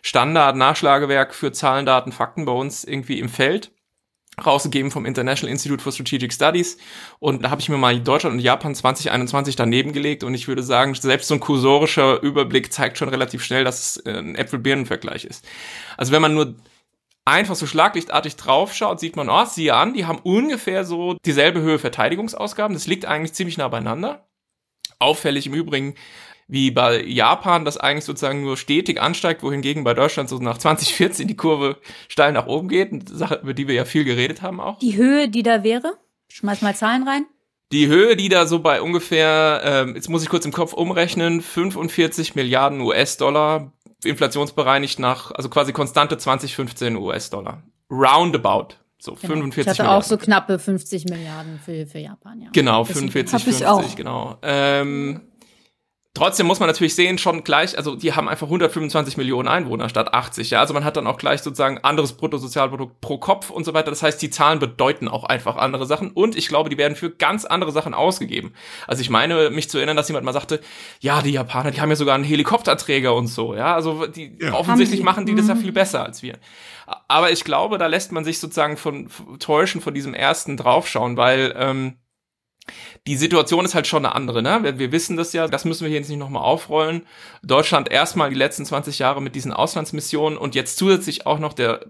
Speaker 8: Standard-Nachschlagewerk für Zahlen, Daten, Fakten bei uns irgendwie im Feld rausgegeben vom International Institute for Strategic Studies und da habe ich mir mal Deutschland und Japan 2021 daneben gelegt und ich würde sagen, selbst so ein kursorischer Überblick zeigt schon relativ schnell, dass es äh, ein Äpfel-Birnen-Vergleich ist. Also wenn man nur einfach so schlaglichtartig draufschaut, sieht man, oh, siehe an, die haben ungefähr so dieselbe Höhe Verteidigungsausgaben. Das liegt eigentlich ziemlich nah beieinander. Auffällig im Übrigen wie bei Japan das eigentlich sozusagen nur stetig ansteigt, wohingegen bei Deutschland so nach 2014 die Kurve steil nach oben geht, eine Sache, über die wir ja viel geredet haben auch.
Speaker 7: Die Höhe, die da wäre? Schmeiß mal Zahlen rein.
Speaker 8: Die Höhe, die da so bei ungefähr, ähm, jetzt muss ich kurz im Kopf umrechnen, 45 Milliarden US-Dollar, inflationsbereinigt nach, also quasi konstante 2015 US-Dollar. Roundabout. So, genau. 45
Speaker 7: Ich hatte
Speaker 8: Milliarden.
Speaker 7: auch so knappe 50 Milliarden für, für Japan, ja.
Speaker 8: Genau,
Speaker 7: Das
Speaker 8: 45,
Speaker 9: hab ich
Speaker 8: 50,
Speaker 9: auch.
Speaker 8: genau. Ähm, trotzdem muss man natürlich sehen, schon gleich, also die haben einfach 125 Millionen Einwohner statt 80, ja. Also man hat dann auch gleich sozusagen anderes Bruttosozialprodukt pro Kopf und so weiter. Das heißt, die Zahlen bedeuten auch einfach andere Sachen und ich glaube, die werden für ganz andere Sachen ausgegeben. Also ich meine, mich zu erinnern, dass jemand mal sagte, ja, die Japaner, die haben ja sogar einen Helikopterträger und so, ja. Also die
Speaker 1: Ja.
Speaker 8: offensichtlich machen die das ja
Speaker 9: Mhm.
Speaker 8: viel besser als wir. Aber ich glaube, da lässt man sich sozusagen von, von täuschen von diesem ersten draufschauen, weil ähm, die Situation ist halt schon eine andere, ne? Wir, wir wissen das ja, das müssen wir hier jetzt nicht nochmal aufrollen. Deutschland erstmal die letzten 20 Jahre mit diesen Auslandsmissionen und jetzt zusätzlich auch noch der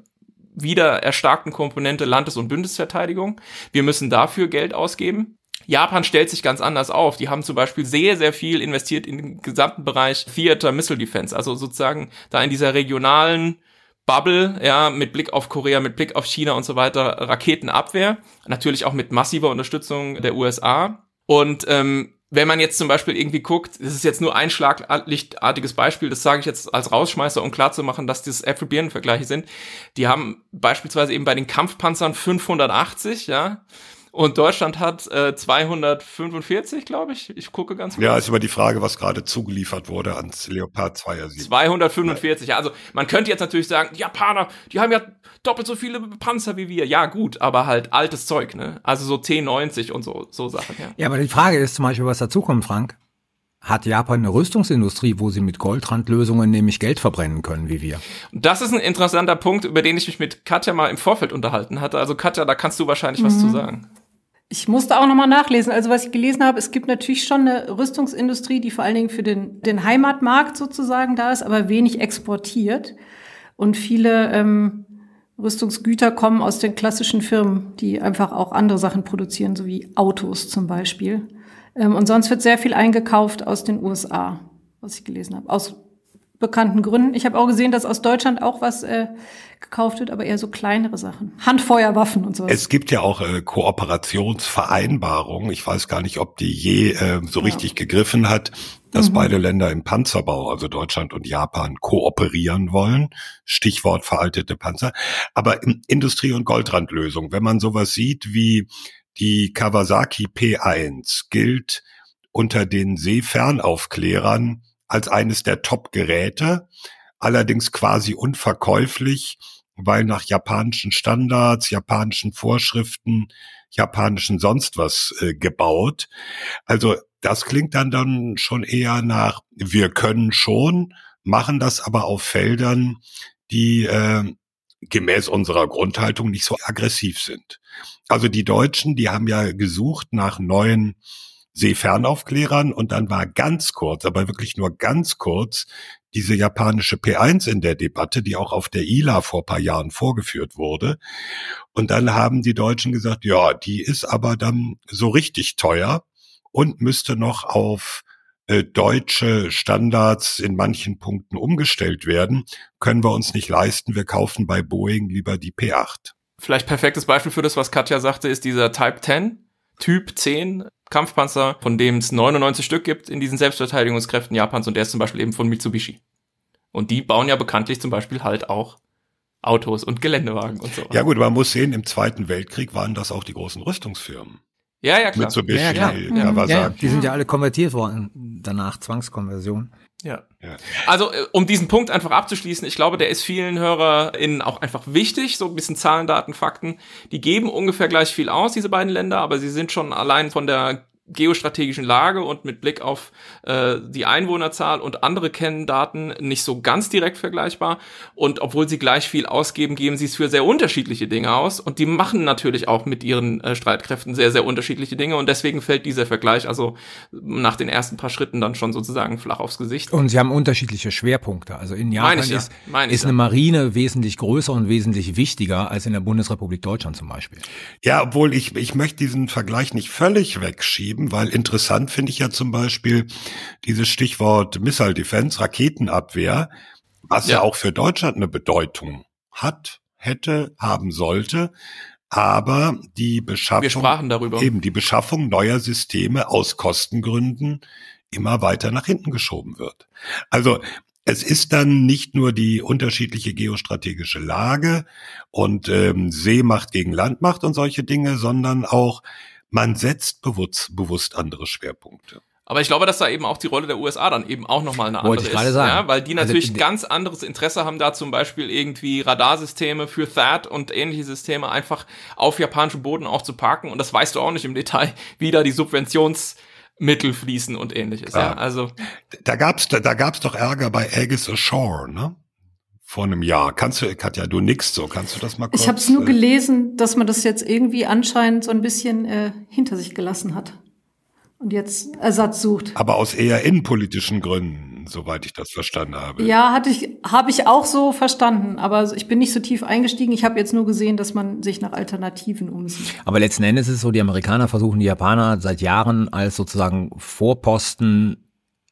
Speaker 8: wieder erstarkten Komponente Landes- und Bündnisverteidigung. Wir müssen dafür Geld ausgeben. Japan stellt sich ganz anders auf. Die haben zum Beispiel sehr, sehr viel investiert in den gesamten Bereich Theater Missile Defense, also sozusagen da in dieser regionalen Bubble, ja, mit Blick auf Korea, mit Blick auf China und so weiter, Raketenabwehr, natürlich auch mit massiver Unterstützung der USA. Und ähm, wenn man jetzt zum Beispiel irgendwie guckt, das ist jetzt nur ein schlaglichtartiges Beispiel, das sage ich jetzt als Rausschmeißer, um klarzumachen, dass das Äpfel-Birnen-Vergleiche sind. Die haben beispielsweise eben bei den Kampfpanzern 580, ja, und Deutschland hat äh, 245, glaube ich. Ich gucke ganz
Speaker 1: Ja,
Speaker 8: kurz.
Speaker 1: ist immer die Frage, was gerade zugeliefert wurde ans Leopard 2er 7.
Speaker 8: 245. Ja, also man könnte jetzt natürlich sagen, die Japaner, die haben ja doppelt so viele Panzer wie wir. Ja, gut, aber halt altes Zeug, ne? Also so T90 und so, so Sachen, ja.
Speaker 2: Ja, aber die Frage ist zum Beispiel, was dazukommt, Frank. Hat Japan eine Rüstungsindustrie, wo sie mit Goldrandlösungen nämlich Geld verbrennen können, wie wir?
Speaker 8: Das ist ein interessanter Punkt, über den ich mich mit Katja mal im Vorfeld unterhalten hatte. Also Katja, da kannst du wahrscheinlich was zu sagen.
Speaker 9: Ich musste auch nochmal nachlesen. Also was ich gelesen habe, es gibt natürlich schon eine Rüstungsindustrie, die vor allen Dingen für den, den Heimatmarkt sozusagen da ist, aber wenig exportiert. Und viele ähm, Rüstungsgüter kommen aus den klassischen Firmen, die einfach auch andere Sachen produzieren, so wie Autos zum Beispiel. Ähm, und sonst wird sehr viel eingekauft aus den USA, was ich gelesen habe. Aus bekannten Gründen. Ich habe auch gesehen, dass aus Deutschland auch was äh, gekauft wird, aber eher so kleinere Sachen. Handfeuerwaffen und sowas.
Speaker 1: Es gibt ja auch äh, Kooperationsvereinbarungen. Ich weiß gar nicht, ob die je äh, so
Speaker 9: Ja.
Speaker 1: richtig gegriffen hat, dass
Speaker 9: Mhm.
Speaker 1: beide Länder im Panzerbau, also Deutschland und Japan, kooperieren wollen. Stichwort veraltete Panzer. Aber in Industrie- und Goldrandlösung, wenn man sowas sieht wie die Kawasaki P1, gilt unter den Seefernaufklärern als eines der Top-Geräte, allerdings quasi unverkäuflich, weil nach japanischen Standards, japanischen Vorschriften, japanischen sonst was äh, gebaut. Also das klingt dann dann schon eher nach, wir können schon, machen das aber auf Feldern, die äh, gemäß unserer Grundhaltung nicht so aggressiv sind. Also die Deutschen, die haben ja gesucht nach neuen Seefernaufklärern und dann war ganz kurz, aber wirklich nur ganz kurz, diese japanische P1 in der Debatte, die auch auf der ILA vor paar Jahren vorgeführt wurde. Und dann haben die Deutschen gesagt, ja, die ist aber dann so richtig teuer und müsste noch auf äh, deutsche Standards in manchen Punkten umgestellt werden. Können wir uns nicht leisten, wir kaufen bei Boeing lieber die P8.
Speaker 8: Vielleicht perfektes Beispiel für das, was Katja sagte, ist dieser Type 10, Typ 10 Kampfpanzer, von dem es 99 Stück gibt in diesen Selbstverteidigungskräften Japans und der ist zum Beispiel eben von Mitsubishi. Und die bauen ja bekanntlich zum Beispiel halt auch Autos und Geländewagen und so.
Speaker 1: Ja gut, man muss sehen, im Zweiten Weltkrieg waren das auch die großen Rüstungsfirmen.
Speaker 8: ja, ja klar.
Speaker 1: Mitsubishi,
Speaker 2: Ja, klar.
Speaker 1: Kawasaki.
Speaker 2: Ja, die sind ja alle konvertiert worden, danach Zwangskonversion.
Speaker 8: Ja.
Speaker 1: Ja.
Speaker 8: Also, äh, um diesen Punkt einfach abzuschließen, ich glaube, der ist vielen HörerInnen auch einfach wichtig, so ein bisschen Zahlen, Daten, Fakten. Die geben ungefähr gleich viel aus, diese beiden Länder, aber sie sind schon allein von der geostrategischen Lage und mit Blick auf äh, die Einwohnerzahl und andere Kenndaten nicht so ganz direkt vergleichbar. Und obwohl sie gleich viel ausgeben, geben sie es für sehr unterschiedliche Dinge aus. Und die machen natürlich auch mit ihren äh, Streitkräften sehr, sehr unterschiedliche Dinge. Und deswegen fällt dieser Vergleich also nach den ersten paar Schritten dann schon sozusagen flach aufs Gesicht.
Speaker 2: Und sie haben unterschiedliche Schwerpunkte. Also in Japan
Speaker 8: Meine ich ja,
Speaker 2: ist,
Speaker 8: meine ich
Speaker 2: ist
Speaker 8: ja.
Speaker 2: eine Marine wesentlich größer und wesentlich wichtiger als in der Bundesrepublik Deutschland zum Beispiel.
Speaker 1: Ja, obwohl ich, ich möchte diesen Vergleich nicht völlig wegschieben, weil interessant finde ich ja zum Beispiel dieses Stichwort Missile Defense, Raketenabwehr, was ja.
Speaker 8: Ja.
Speaker 1: auch für Deutschland eine Bedeutung hat, hätte, haben sollte. aber die Beschaffung,
Speaker 8: Wir sprachen darüber.
Speaker 1: eben die Beschaffung neuer Systeme aus Kostengründen immer weiter nach hinten geschoben wird. Also es ist dann nicht nur die unterschiedliche geostrategische Lage und ähm, Seemacht gegen Landmacht und solche Dinge, sondern auch man setzt bewusst, bewusst andere Schwerpunkte.
Speaker 8: Aber ich glaube, dass da eben auch die Rolle der USA dann eben auch nochmal eine
Speaker 2: Wollte
Speaker 8: andere
Speaker 2: ich
Speaker 8: ist.
Speaker 2: sagen.
Speaker 8: Ja, weil die
Speaker 2: Also
Speaker 8: natürlich
Speaker 2: die-
Speaker 8: ganz anderes Interesse haben, da zum Beispiel irgendwie Radarsysteme für THAAD und ähnliche Systeme einfach auf japanischem Boden auch zu parken. Und das weißt du auch nicht im Detail, wie da die Subventionsmittel fließen und ähnliches. Ja,
Speaker 1: Ja.
Speaker 8: also
Speaker 1: Da gab's, da, da gab's doch Ärger bei Aegis Ashore, ne? Vor einem Jahr. Kannst du, Katja, du nix so. Kannst du das mal kurz?
Speaker 9: Ich habe es nur
Speaker 1: äh,
Speaker 9: gelesen, dass man das jetzt irgendwie anscheinend so ein bisschen äh, hinter sich gelassen hat und jetzt Ersatz sucht.
Speaker 1: Aber aus eher innenpolitischen Gründen, soweit ich das verstanden habe.
Speaker 9: Ja, hatte ich, habe ich auch so verstanden, aber ich bin nicht so tief eingestiegen. Ich habe jetzt nur gesehen, dass man sich nach Alternativen umsieht.
Speaker 2: Aber letzten Endes ist es so, die Amerikaner versuchen die Japaner seit Jahren als sozusagen Vorposten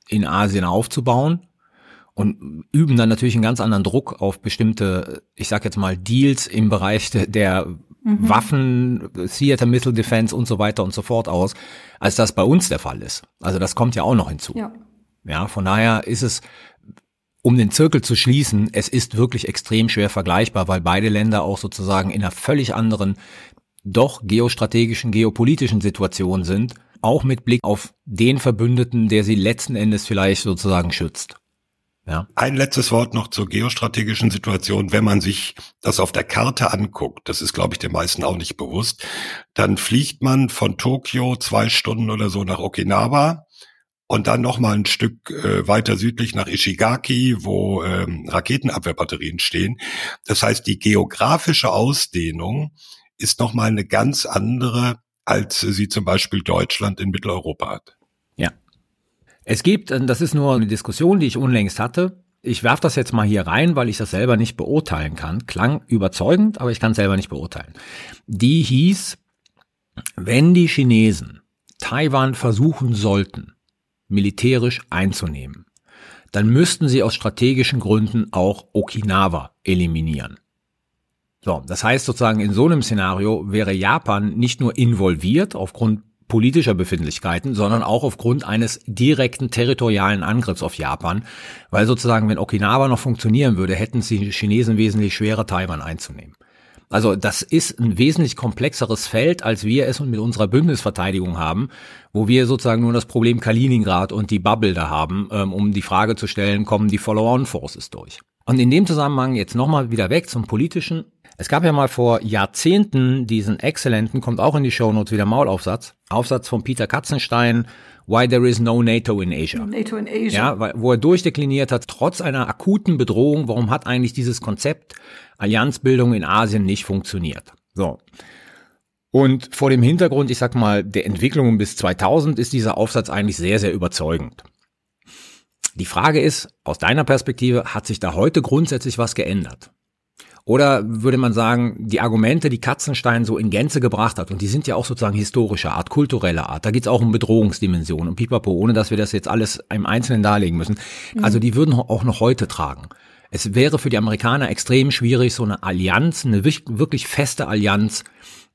Speaker 2: in Asien aufzubauen und üben dann natürlich einen ganz anderen Druck auf bestimmte, ich sag jetzt mal, Deals im Bereich de- der Waffen, Theater Missile Defense und so weiter und so fort aus, als das bei uns der Fall ist. Also das kommt ja auch noch hinzu.
Speaker 9: Ja.
Speaker 2: Ja, von daher ist es, um den Zirkel zu schließen, es ist wirklich extrem schwer vergleichbar, weil beide Länder auch sozusagen in einer völlig anderen, doch geostrategischen, geopolitischen Situation sind, auch mit Blick auf den Verbündeten, der sie letzten Endes vielleicht sozusagen schützt. Ja.
Speaker 1: Ein letztes Wort noch zur geostrategischen Situation. Wenn man sich das auf der Karte anguckt, das ist, glaube ich, den meisten auch nicht bewusst, dann fliegt man von Tokio zwei Stunden oder so nach Okinawa und dann noch mal ein Stück äh, weiter südlich nach Ishigaki, wo ähm, Raketenabwehrbatterien stehen. Das heißt, die geografische Ausdehnung ist noch mal eine ganz andere, als sie zum Beispiel Deutschland in Mitteleuropa hat.
Speaker 2: Es gibt, äh, das ist nur eine Diskussion, die ich unlängst hatte. Ich werfe das jetzt mal hier rein, weil ich das selber nicht beurteilen kann. Klang überzeugend, aber ich kann es selber nicht beurteilen. Die hieß, wenn die Chinesen Taiwan versuchen sollten, militärisch einzunehmen, dann müssten sie aus strategischen Gründen auch Okinawa eliminieren. So, das heißt sozusagen, in so einem Szenario wäre Japan nicht nur involviert aufgrund politischer Befindlichkeiten, sondern auch aufgrund eines direkten territorialen Angriffs auf Japan, weil sozusagen, wenn Okinawa noch funktionieren würde, hätten es die Chinesen wesentlich schwerer, Taiwan einzunehmen. Also das ist ein wesentlich komplexeres Feld, als wir es mit unserer Bündnisverteidigung haben, wo wir sozusagen nur das Problem Kaliningrad und die Bubble da haben, ähm, um die Frage zu stellen, kommen die Follow-on-Forces durch. Und in dem Zusammenhang jetzt nochmal wieder weg zum Politischen. Es gab ja mal vor Jahrzehnten diesen exzellenten, kommt auch in die Shownotes wieder Maulaufsatz, Aufsatz von Peter Katzenstein, Why There Is No NATO in Asia.
Speaker 9: NATO in Asia.
Speaker 2: Ja, wo er durchdekliniert hat, trotz einer akuten Bedrohung, warum hat eigentlich dieses Konzept Allianzbildung in Asien nicht funktioniert? So. Und vor dem Hintergrund, ich sag mal, der Entwicklungen bis 2000 ist dieser Aufsatz eigentlich sehr, sehr überzeugend. Die Frage ist, aus deiner Perspektive, hat sich da heute grundsätzlich was geändert? Oder würde man sagen, die Argumente, die Katzenstein so in Gänze gebracht hat, und die sind ja auch sozusagen historischer Art, kultureller Art, da geht's auch um Bedrohungsdimensionen und pipapo, ohne dass wir das jetzt alles im Einzelnen darlegen müssen. Also die würden auch noch heute tragen. Es wäre für die Amerikaner extrem schwierig, so eine Allianz, eine wirklich feste Allianz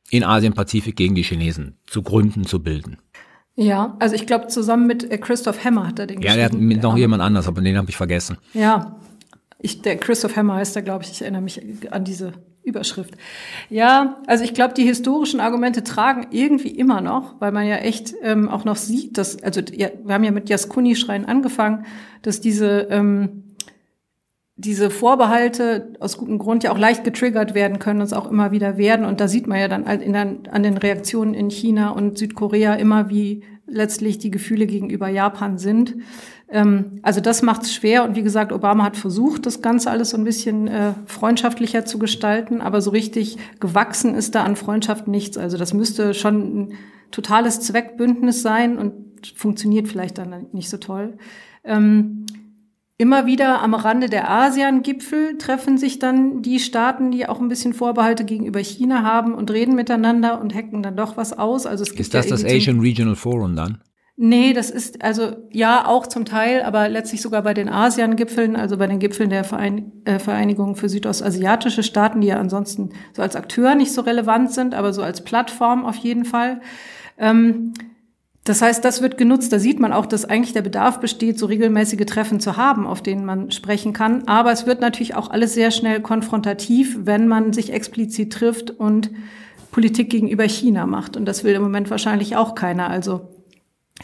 Speaker 2: in Asien-Pazifik gegen die Chinesen zu gründen, zu bilden.
Speaker 9: Ja, also ich glaube, zusammen mit äh, Christoph Hammer hat er den
Speaker 2: Ja, der hat mit noch jemand anders, aber den habe ich vergessen.
Speaker 9: Ja, ich, der Christoph Hammer heißt er, glaube ich. Ich erinnere mich an diese Überschrift. Ja, also ich glaube, die historischen Argumente tragen irgendwie immer noch, weil man ja echt ähm, auch noch sieht, dass, also ja, wir haben ja mit Jaskuni-Schreien angefangen, dass diese, ähm, diese Vorbehalte aus gutem Grund ja auch leicht getriggert werden können und es auch immer wieder werden. Und da sieht man ja dann in an den Reaktionen in China und Südkorea immer, wie letztlich die Gefühle gegenüber Japan sind. Ähm, also das macht es schwer. Und wie gesagt, Obama hat versucht, das Ganze alles so ein bisschen äh, freundschaftlicher zu gestalten. Aber so richtig gewachsen ist da an Freundschaft nichts. Also das müsste schon ein totales Zweckbündnis sein und funktioniert vielleicht dann nicht so toll. Ähm, Immer wieder am Rande der ASEAN-Gipfel treffen sich dann die Staaten, die auch ein bisschen Vorbehalte gegenüber China haben und reden miteinander und hacken dann doch was aus. Also es gibt
Speaker 2: Ist das
Speaker 9: ja
Speaker 2: das Asian Regional Forum dann?
Speaker 9: Nee, das ist also ja auch zum Teil, aber letztlich sogar bei den ASEAN-Gipfeln, also bei den Gipfeln der äh, Vereinigung für südostasiatische Staaten, die ja ansonsten so als Akteur nicht so relevant sind, aber so als Plattform auf jeden Fall. Ähm, das heißt, das wird genutzt. Da sieht man auch, dass eigentlich der Bedarf besteht, so regelmäßige Treffen zu haben, auf denen man sprechen kann. Aber es wird natürlich auch alles sehr schnell konfrontativ, wenn man sich explizit trifft und Politik gegenüber China macht. Und das will im Moment wahrscheinlich auch keiner. Also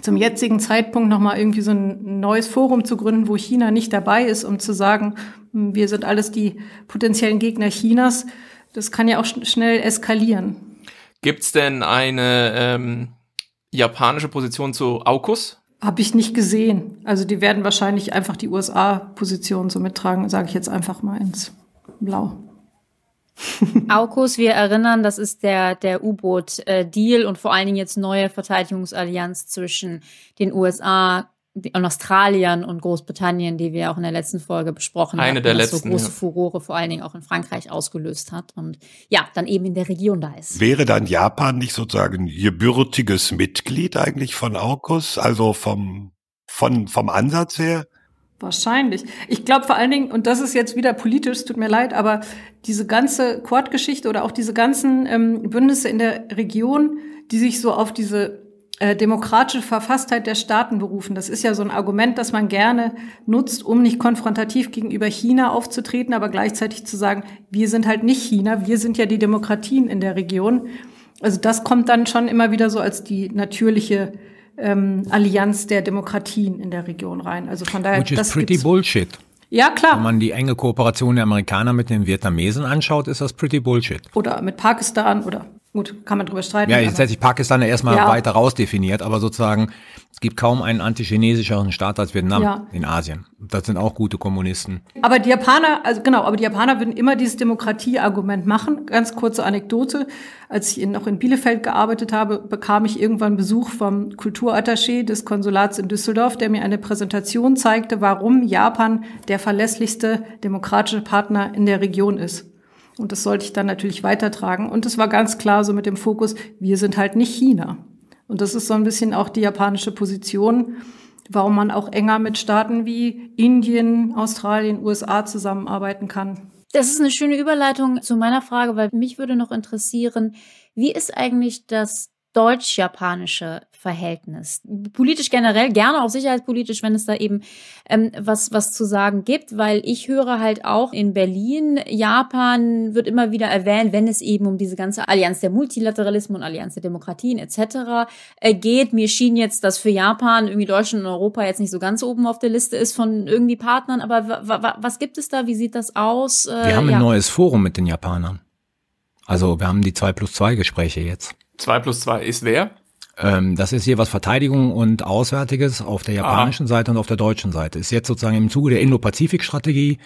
Speaker 9: zum jetzigen Zeitpunkt nochmal irgendwie so ein neues Forum zu gründen, wo China nicht dabei ist, um zu sagen, hm, wir sind alles die potenziellen Gegner Chinas, das kann ja auch schnell eskalieren.
Speaker 8: Gibt's denn eine ähm, japanische Position zu AUKUS?
Speaker 9: Habe ich nicht gesehen. Also die werden wahrscheinlich einfach die USA-Position so mittragen, sage ich jetzt einfach mal ins Blau.
Speaker 7: AUKUS, wir erinnern, das ist der, der U-Boot-Deal und vor allen Dingen jetzt neue Verteidigungsallianz zwischen den USA und Australien und Großbritannien, die wir auch in der letzten Folge besprochen haben.
Speaker 8: Eine der letzten.
Speaker 7: so große ja. Furore vor allen Dingen auch in Frankreich ausgelöst hat und ja, dann eben in der Region da ist.
Speaker 1: Wäre dann Japan nicht sozusagen gebürtiges Mitglied eigentlich von AUKUS, also vom, von, vom Ansatz her?
Speaker 9: Wahrscheinlich. Ich glaube vor allen Dingen, und das ist jetzt wieder politisch, tut mir leid, aber diese ganze Quad-Geschichte oder auch diese ganzen ähm, Bündnisse in der Region, die sich so auf diese äh, demokratische Verfasstheit der Staaten berufen. Das ist ja so ein Argument, das man gerne nutzt, um nicht konfrontativ gegenüber China aufzutreten, aber gleichzeitig zu sagen, wir sind halt nicht China, wir sind ja die Demokratien in der Region. Also das kommt dann schon immer wieder so als die natürliche ähm, Allianz der Demokratien in der Region rein. Also von daher,
Speaker 2: Which is
Speaker 9: das
Speaker 2: pretty bullshit.
Speaker 9: Ja, klar.
Speaker 2: Wenn man die enge Kooperation der Amerikaner mit den Vietnamesen anschaut, ist das pretty bullshit.
Speaker 9: Oder mit Pakistan oder gut, kann man drüber streiten.
Speaker 2: Ja, jetzt hätte sich Pakistan ja erstmal
Speaker 9: Ja.
Speaker 2: weiter rausdefiniert, aber sozusagen, es gibt kaum einen antichinesischeren Staat als Vietnam
Speaker 9: Ja.
Speaker 2: in Asien. Das sind auch gute Kommunisten.
Speaker 9: Aber die Japaner, also genau, aber die Japaner würden immer dieses Demokratieargument machen. Ganz kurze Anekdote. Als ich in, noch in Bielefeld gearbeitet habe, bekam ich irgendwann Besuch vom Kulturattaché des Konsulats in Düsseldorf, der mir eine Präsentation zeigte, warum Japan der verlässlichste demokratische Partner in der Region ist. Und das sollte ich dann natürlich weitertragen. Und es war ganz klar so mit dem Fokus, wir sind halt nicht China. Und das ist so ein bisschen auch die japanische Position, warum man auch enger mit Staaten wie Indien, Australien, USA zusammenarbeiten kann.
Speaker 7: Das ist eine schöne Überleitung zu meiner Frage, weil mich würde noch interessieren, wie ist eigentlich das deutsch-japanische Verhältnis? Politisch generell, gerne auch sicherheitspolitisch, wenn es da eben ähm, was, was zu sagen gibt, weil ich höre halt auch in Berlin, Japan wird immer wieder erwähnt, wenn es eben um diese ganze Allianz der Multilateralismen und Allianz der Demokratien etc. Äh, geht. Mir schien jetzt, dass für Japan irgendwie Deutschland und Europa jetzt nicht so ganz oben auf der Liste ist von irgendwie Partnern, aber wa- wa- was gibt es da? Wie sieht das aus? Äh,
Speaker 2: Wir haben
Speaker 7: ja.
Speaker 2: ein neues Forum mit den Japanern. Also wir haben die 2 plus 2 Gespräche jetzt.
Speaker 8: 2 plus 2 ist wer?
Speaker 2: Ähm, das ist jeweils Verteidigung und Auswärtiges auf der japanischen Seite und auf der deutschen Seite. Ist jetzt sozusagen im Zuge der Indo-Pazifik-Strategie,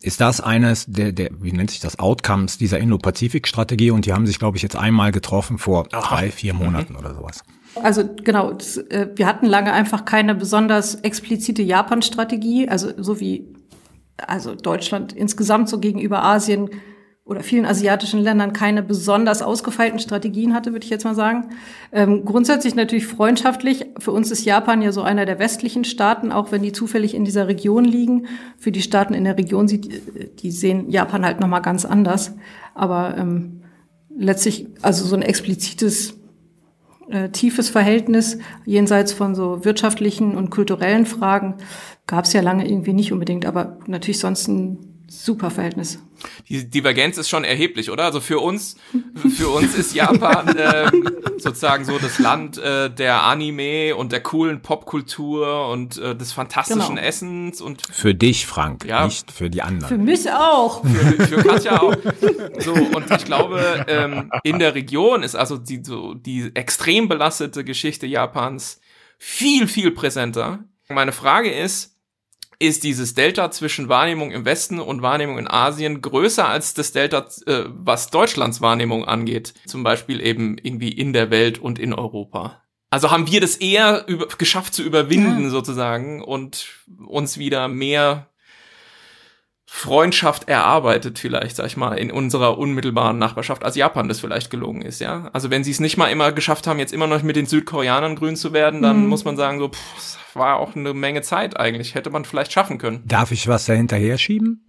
Speaker 2: ist das eines der, der, wie nennt sich das, Outcomes dieser Indo-Pazifik-Strategie und die haben sich, glaube ich, jetzt einmal getroffen vor drei, vier Monaten oder sowas.
Speaker 9: Also genau, das, äh, wir hatten lange einfach keine besonders explizite Japan-Strategie, also so wie also Deutschland insgesamt so gegenüber Asien oder vielen asiatischen Ländern keine besonders ausgefeilten Strategien hatte, würde ich jetzt mal sagen. Ähm, grundsätzlich natürlich freundschaftlich. Für uns ist Japan ja so einer der westlichen Staaten, auch wenn die zufällig in dieser Region liegen. Für die Staaten in der Region sieht, die sehen Japan halt noch mal ganz anders. Aber ähm, letztlich also so ein explizites äh, tiefes Verhältnis jenseits von so wirtschaftlichen und kulturellen Fragen gab es ja lange irgendwie nicht unbedingt, aber natürlich sonst ein super Verhältnis.
Speaker 8: Die Divergenz ist schon erheblich, oder? Also für uns, für uns ist Japan ähm, sozusagen so das Land äh, der Anime und der coolen Popkultur und äh, des fantastischen
Speaker 9: Genau.
Speaker 8: Essens und
Speaker 2: Für dich, Frank,
Speaker 8: Ja.
Speaker 2: nicht für die
Speaker 9: Für
Speaker 2: anderen.
Speaker 9: mich auch.
Speaker 8: für, für Katja auch. So, und ich glaube, ähm, in der Region ist also die, so, die extrem belastete Geschichte Japans viel, viel präsenter. Meine Frage ist, ist dieses Delta zwischen Wahrnehmung im Westen und Wahrnehmung in Asien größer als das Delta, äh, was Deutschlands Wahrnehmung angeht? Zum Beispiel eben irgendwie in der Welt und in Europa. Also haben wir das eher über, geschafft zu überwinden sozusagen und uns wieder mehr Freundschaft erarbeitet, vielleicht, sag ich mal, in unserer unmittelbaren Nachbarschaft, als Japan das vielleicht gelungen ist, ja. Also wenn sie es nicht mal immer geschafft haben, jetzt immer noch mit den Südkoreanern grün zu werden, dann mhm. muss man sagen, so, pff, war auch eine Menge Zeit eigentlich. Hätte man vielleicht schaffen können.
Speaker 2: Darf ich was dahinterher schieben?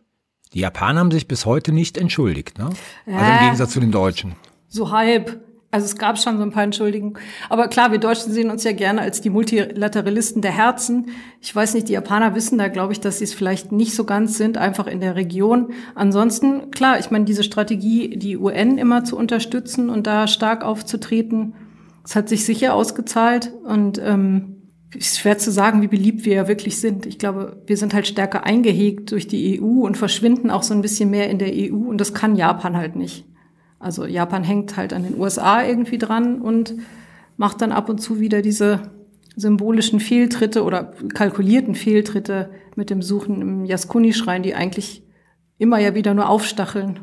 Speaker 2: Die Japaner haben sich bis heute nicht entschuldigt, ne? Ja, also im Gegensatz zu den Deutschen.
Speaker 9: So halb. Also es gab schon so ein paar Entschuldigungen. Aber klar, wir Deutschen sehen uns ja gerne als die Multilateralisten der Herzen. Ich weiß nicht, die Japaner wissen da, glaube ich, dass sie es vielleicht nicht so ganz sind, einfach in der Region. Ansonsten, klar, ich meine, diese Strategie, die UN immer zu unterstützen und da stark aufzutreten, das hat sich sicher ausgezahlt. Und ähm, ist schwer zu sagen, wie beliebt wir ja wirklich sind. Ich glaube, wir sind halt stärker eingehegt durch die EU und verschwinden auch so ein bisschen mehr in der EU und das kann Japan halt nicht. Also Japan hängt halt an den USA irgendwie dran und macht dann ab und zu wieder diese symbolischen Fehltritte oder kalkulierten Fehltritte mit dem Suchen im Yasukuni-Schrein, die eigentlich immer ja wieder nur aufstacheln.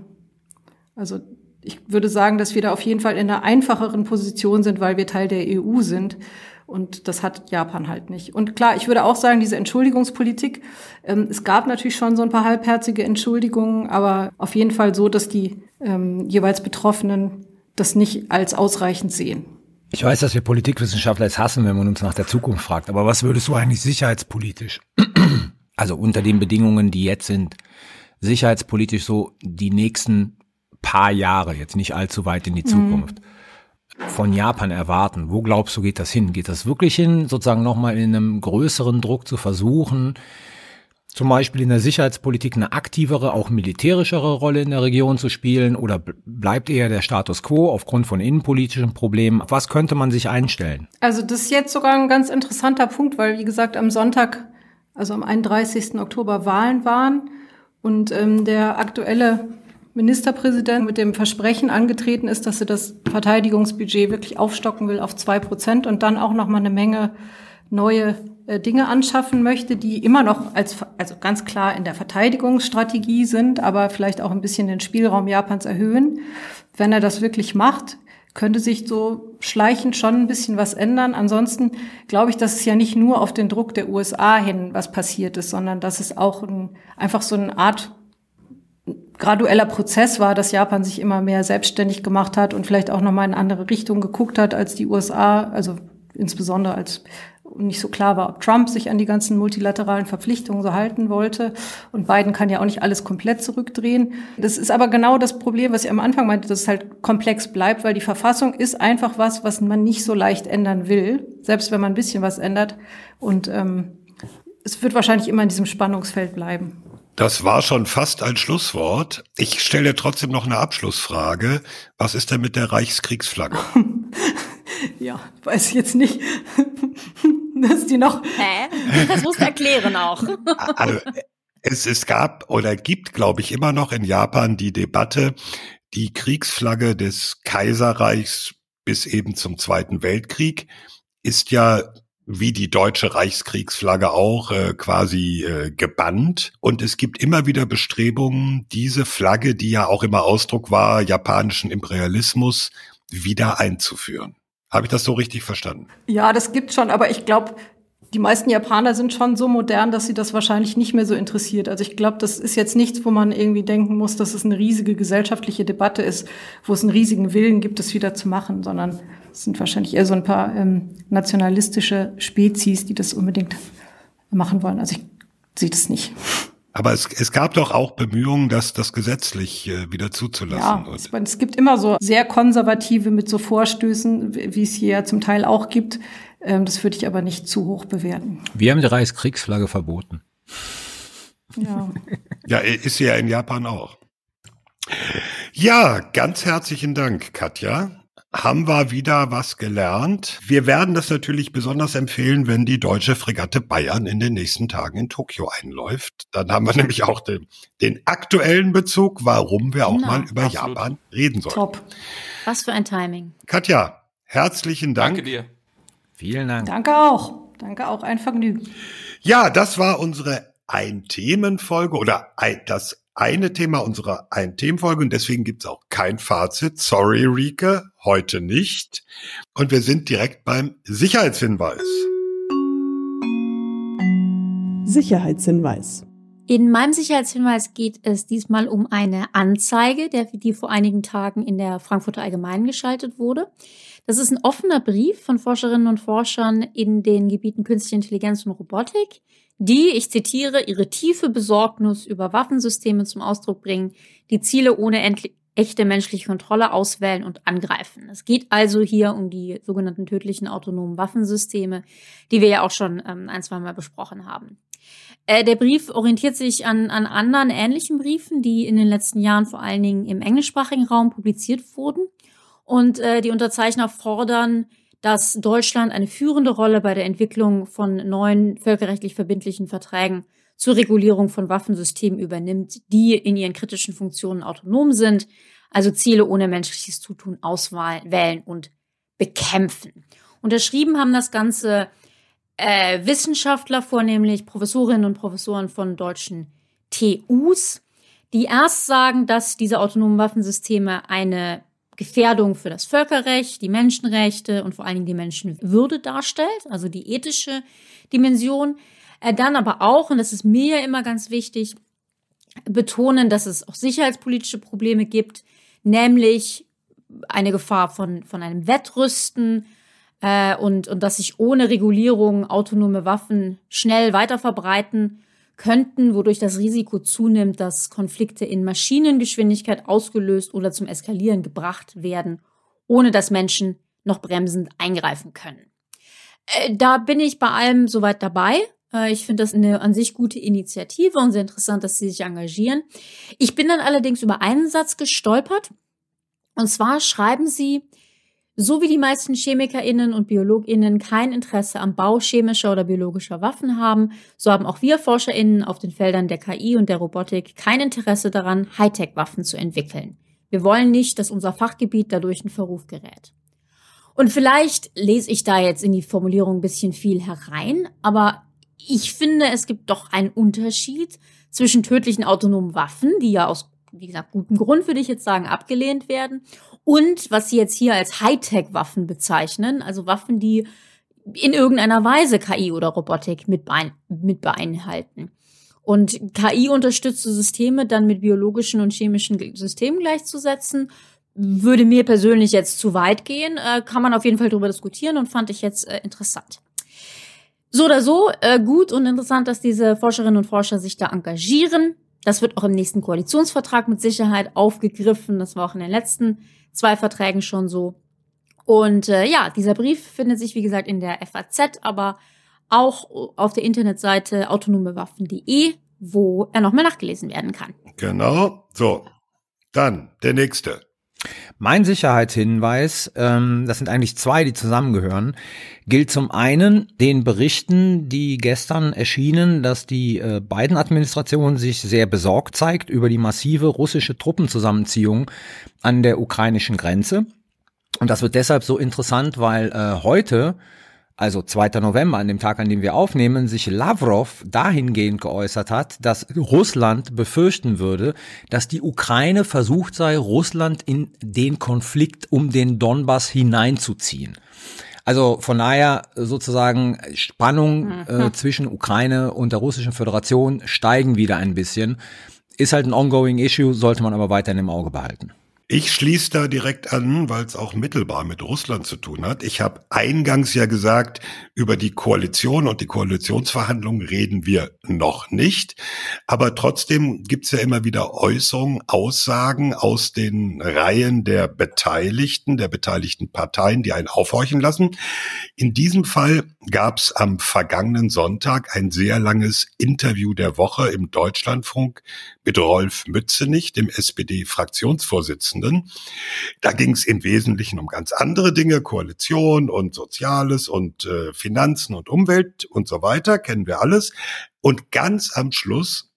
Speaker 9: Also ich würde sagen, dass wir da auf jeden Fall in einer einfacheren Position sind, weil wir Teil der EU sind. Und das hat Japan halt nicht. Und klar, ich würde auch sagen, diese Entschuldigungspolitik, ähm, es gab natürlich schon so ein paar halbherzige Entschuldigungen, aber auf jeden Fall so, dass die ähm, jeweils Betroffenen das nicht als ausreichend sehen.
Speaker 2: Ich weiß, dass wir Politikwissenschaftler es hassen, wenn man uns nach der Zukunft fragt, aber was würdest du eigentlich sicherheitspolitisch, also unter den Bedingungen, die jetzt sind, sicherheitspolitisch so die nächsten paar Jahre, jetzt nicht allzu weit in die mhm. Zukunft, mhm von Japan erwarten? Wo glaubst du, geht das hin? Geht das wirklich hin, sozusagen nochmal in einem größeren Druck zu versuchen, zum Beispiel in der Sicherheitspolitik eine aktivere, auch militärischere Rolle in der Region zu spielen? Oder bleibt eher der Status quo aufgrund von innenpolitischen Problemen? Was könnte man sich einstellen?
Speaker 9: Also das ist jetzt sogar ein ganz interessanter Punkt, weil wie gesagt am Sonntag, also am 31. Oktober Wahlen waren und ähm, der aktuelle Ministerpräsident mit dem Versprechen angetreten ist, dass er das Verteidigungsbudget wirklich aufstocken will auf zwei Prozent und dann auch noch mal eine Menge neue äh, Dinge anschaffen möchte, die immer noch als, also ganz klar in der Verteidigungsstrategie sind, aber vielleicht auch ein bisschen den Spielraum Japans erhöhen. Wenn er das wirklich macht, könnte sich so schleichend schon ein bisschen was ändern. Ansonsten glaube ich, dass es ja nicht nur auf den Druck der USA hin was passiert ist, sondern dass es auch ein, einfach so eine Art gradueller Prozess war, dass Japan sich immer mehr selbstständig gemacht hat und vielleicht auch nochmal in andere Richtungen geguckt hat als die USA, also insbesondere als nicht so klar war, ob Trump sich an die ganzen multilateralen Verpflichtungen so halten wollte. Und Biden kann ja auch nicht alles komplett zurückdrehen. Das ist aber genau das Problem, was ich am Anfang meinte, dass es halt komplex bleibt, weil die Verfassung ist einfach was, was man nicht so leicht ändern will, selbst wenn man ein bisschen was ändert. Und ähm, es wird wahrscheinlich immer in diesem Spannungsfeld bleiben.
Speaker 1: Das war schon fast ein Schlusswort. Ich stelle trotzdem noch eine Abschlussfrage. Was ist denn mit der Reichskriegsflagge?
Speaker 9: ja, weiß ich jetzt nicht. dass die noch.
Speaker 7: Hä? Das musst du erklären auch.
Speaker 1: also, es, es gab oder gibt, glaube ich, immer noch in Japan die Debatte, die Kriegsflagge des Kaiserreichs bis eben zum Zweiten Weltkrieg ist ja wie die deutsche Reichskriegsflagge auch äh, quasi äh, gebannt. Und es gibt immer wieder Bestrebungen, diese Flagge, die ja auch immer Ausdruck war japanischen Imperialismus, wieder einzuführen. Habe ich das so richtig verstanden?
Speaker 9: Ja, das gibt schon, aber ich glaube, die meisten Japaner sind schon so modern, dass sie das wahrscheinlich nicht mehr so interessiert. Also ich glaube, das ist jetzt nichts, wo man irgendwie denken muss, dass es eine riesige gesellschaftliche Debatte ist, wo es einen riesigen Willen gibt, es wieder zu machen, sondern es sind wahrscheinlich eher so ein paar ähm, nationalistische Spezies, die das unbedingt machen wollen. Also ich sehe das nicht.
Speaker 1: Aber es, es gab doch auch Bemühungen, das, das gesetzlich äh, wieder zuzulassen.
Speaker 9: Ja, es, es gibt immer so sehr konservative mit so Vorstößen, wie es hier ja zum Teil auch gibt. Ähm, das würde ich aber nicht zu hoch bewerten.
Speaker 2: Wir haben die Reichskriegsflagge verboten.
Speaker 1: Ja. ja, ist sie ja in Japan auch. Ja, ganz herzlichen Dank, Katja haben wir wieder was gelernt. Wir werden das natürlich besonders empfehlen, wenn die deutsche Fregatte Bayern in den nächsten Tagen in Tokio einläuft. Dann haben wir nämlich auch den, den aktuellen Bezug, warum wir auch genau, mal über absolut. Japan reden sollen. Top.
Speaker 7: Was für ein Timing.
Speaker 1: Katja, herzlichen Dank.
Speaker 8: Danke dir.
Speaker 2: Vielen Dank.
Speaker 9: Danke auch. Danke auch. Ein Vergnügen.
Speaker 1: Ja, das war unsere Ein-Themen-Folge oder das eine Thema unserer ein Themenfolge und deswegen gibt's auch kein Fazit. Sorry, Rike, heute nicht. Und wir sind direkt beim Sicherheitshinweis.
Speaker 10: Sicherheitshinweis.
Speaker 7: In meinem Sicherheitshinweis geht es diesmal um eine Anzeige, der, die vor einigen Tagen in der Frankfurter Allgemeinen geschaltet wurde. Das ist ein offener Brief von Forscherinnen und Forschern in den Gebieten Künstliche Intelligenz und Robotik, die, ich zitiere, ihre tiefe Besorgnis über Waffensysteme zum Ausdruck bringen, die Ziele ohne echte menschliche Kontrolle auswählen und angreifen. Es geht also hier um die sogenannten tödlichen autonomen Waffensysteme, die wir ja auch schon ähm, ein, zwei Mal besprochen haben. Äh, der Brief orientiert sich an, an anderen ähnlichen Briefen, die in den letzten Jahren vor allen Dingen im englischsprachigen Raum publiziert wurden. Und äh, die Unterzeichner fordern, dass Deutschland eine führende Rolle bei der Entwicklung von neuen völkerrechtlich verbindlichen Verträgen zur Regulierung von Waffensystemen übernimmt, die in ihren kritischen Funktionen autonom sind, also Ziele ohne menschliches Zutun auswählen und bekämpfen. Unterschrieben haben das Ganze äh, Wissenschaftler, vornehmlich Professorinnen und Professoren von deutschen TUs, die erst sagen, dass diese autonomen Waffensysteme eine Gefährdung für das Völkerrecht, die Menschenrechte und vor allen Dingen die Menschenwürde darstellt, also die ethische Dimension. Äh, dann aber auch, und das ist mir immer ganz wichtig, betonen, dass es auch sicherheitspolitische Probleme gibt, nämlich eine Gefahr von, von einem Wettrüsten äh, und, und dass sich ohne Regulierung autonome Waffen schnell weiter verbreiten könnten, wodurch das Risiko zunimmt, dass Konflikte in Maschinengeschwindigkeit ausgelöst oder zum Eskalieren gebracht werden, ohne dass Menschen noch bremsend eingreifen können. Äh, da bin ich bei allem soweit dabei. Äh, ich finde das eine an sich gute Initiative und sehr interessant, dass sie sich engagieren. Ich bin dann allerdings über einen Satz gestolpert. Und zwar schreiben sie, so wie die meisten ChemikerInnen und BiologInnen kein Interesse am Bau chemischer oder biologischer Waffen haben, so haben auch wir ForscherInnen auf den Feldern der KI und der Robotik kein Interesse daran, Hightech-Waffen zu entwickeln. Wir wollen nicht, dass unser Fachgebiet dadurch in Verruf gerät. Und vielleicht lese ich da jetzt in die Formulierung ein bisschen viel herein, aber ich finde, es gibt doch einen Unterschied zwischen tödlichen autonomen Waffen, die ja aus, wie gesagt, gutem Grund würde ich jetzt sagen, abgelehnt werden, und was sie jetzt hier als Hightech-Waffen bezeichnen, also Waffen, die in irgendeiner Weise KI oder Robotik mit, bein mit beinhalten. Und KI-unterstützte Systeme dann mit biologischen und chemischen Systemen gleichzusetzen, würde mir persönlich jetzt zu weit gehen. Äh, kann man auf jeden Fall darüber diskutieren und fand ich jetzt äh, interessant. So oder so, äh, gut und interessant, dass diese Forscherinnen und Forscher sich da engagieren. Das wird auch im nächsten Koalitionsvertrag mit Sicherheit aufgegriffen. Das war auch in den letzten zwei Verträgen schon so. Und äh, ja, dieser Brief findet sich, wie gesagt, in der FAZ, aber auch auf der Internetseite autonomewaffen.de, wo er nochmal nachgelesen werden kann.
Speaker 1: Genau. So, dann der nächste.
Speaker 2: Mein Sicherheitshinweis, ähm, das sind eigentlich zwei, die zusammengehören, gilt zum einen den Berichten, die gestern erschienen, dass die äh, beiden Administrationen sich sehr besorgt zeigt über die massive russische Truppenzusammenziehung an der ukrainischen Grenze. Und das wird deshalb so interessant, weil äh, heute also 2. November, an dem Tag, an dem wir aufnehmen, sich Lavrov dahingehend geäußert hat, dass Russland befürchten würde, dass die Ukraine versucht sei, Russland in den Konflikt um den Donbass hineinzuziehen. Also von daher sozusagen Spannung äh, mhm. zwischen Ukraine und der Russischen Föderation steigen wieder ein bisschen. Ist halt ein ongoing issue, sollte man aber weiterhin im Auge behalten.
Speaker 1: Ich schließe da direkt an, weil es auch mittelbar mit Russland zu tun hat. Ich habe eingangs ja gesagt, über die Koalition und die Koalitionsverhandlungen reden wir noch nicht. Aber trotzdem gibt's ja immer wieder Äußerungen, Aussagen aus den Reihen der Beteiligten, der beteiligten Parteien, die einen aufhorchen lassen. In diesem Fall gab's am vergangenen Sonntag ein sehr langes Interview der Woche im Deutschlandfunk mit Rolf Mützenich, dem SPD-Fraktionsvorsitzenden. Da ging es im Wesentlichen um ganz andere Dinge, Koalition und Soziales und äh, Finanzen und Umwelt und so weiter, kennen wir alles. Und ganz am Schluss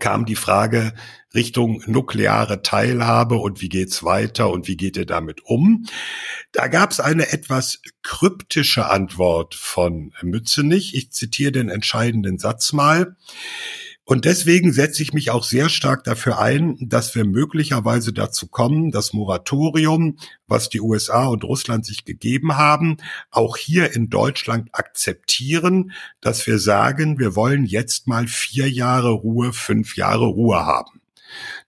Speaker 1: kam die Frage Richtung nukleare Teilhabe und wie geht's weiter und wie geht ihr damit um? Da gab es eine etwas kryptische Antwort von Mützenich. Ich zitiere den entscheidenden Satz mal. Und deswegen setze ich mich auch sehr stark dafür ein, dass wir möglicherweise dazu kommen, das Moratorium, was die USA und Russland sich gegeben haben, auch hier in Deutschland akzeptieren, dass wir sagen, wir wollen jetzt mal vier Jahre Ruhe, fünf Jahre Ruhe haben.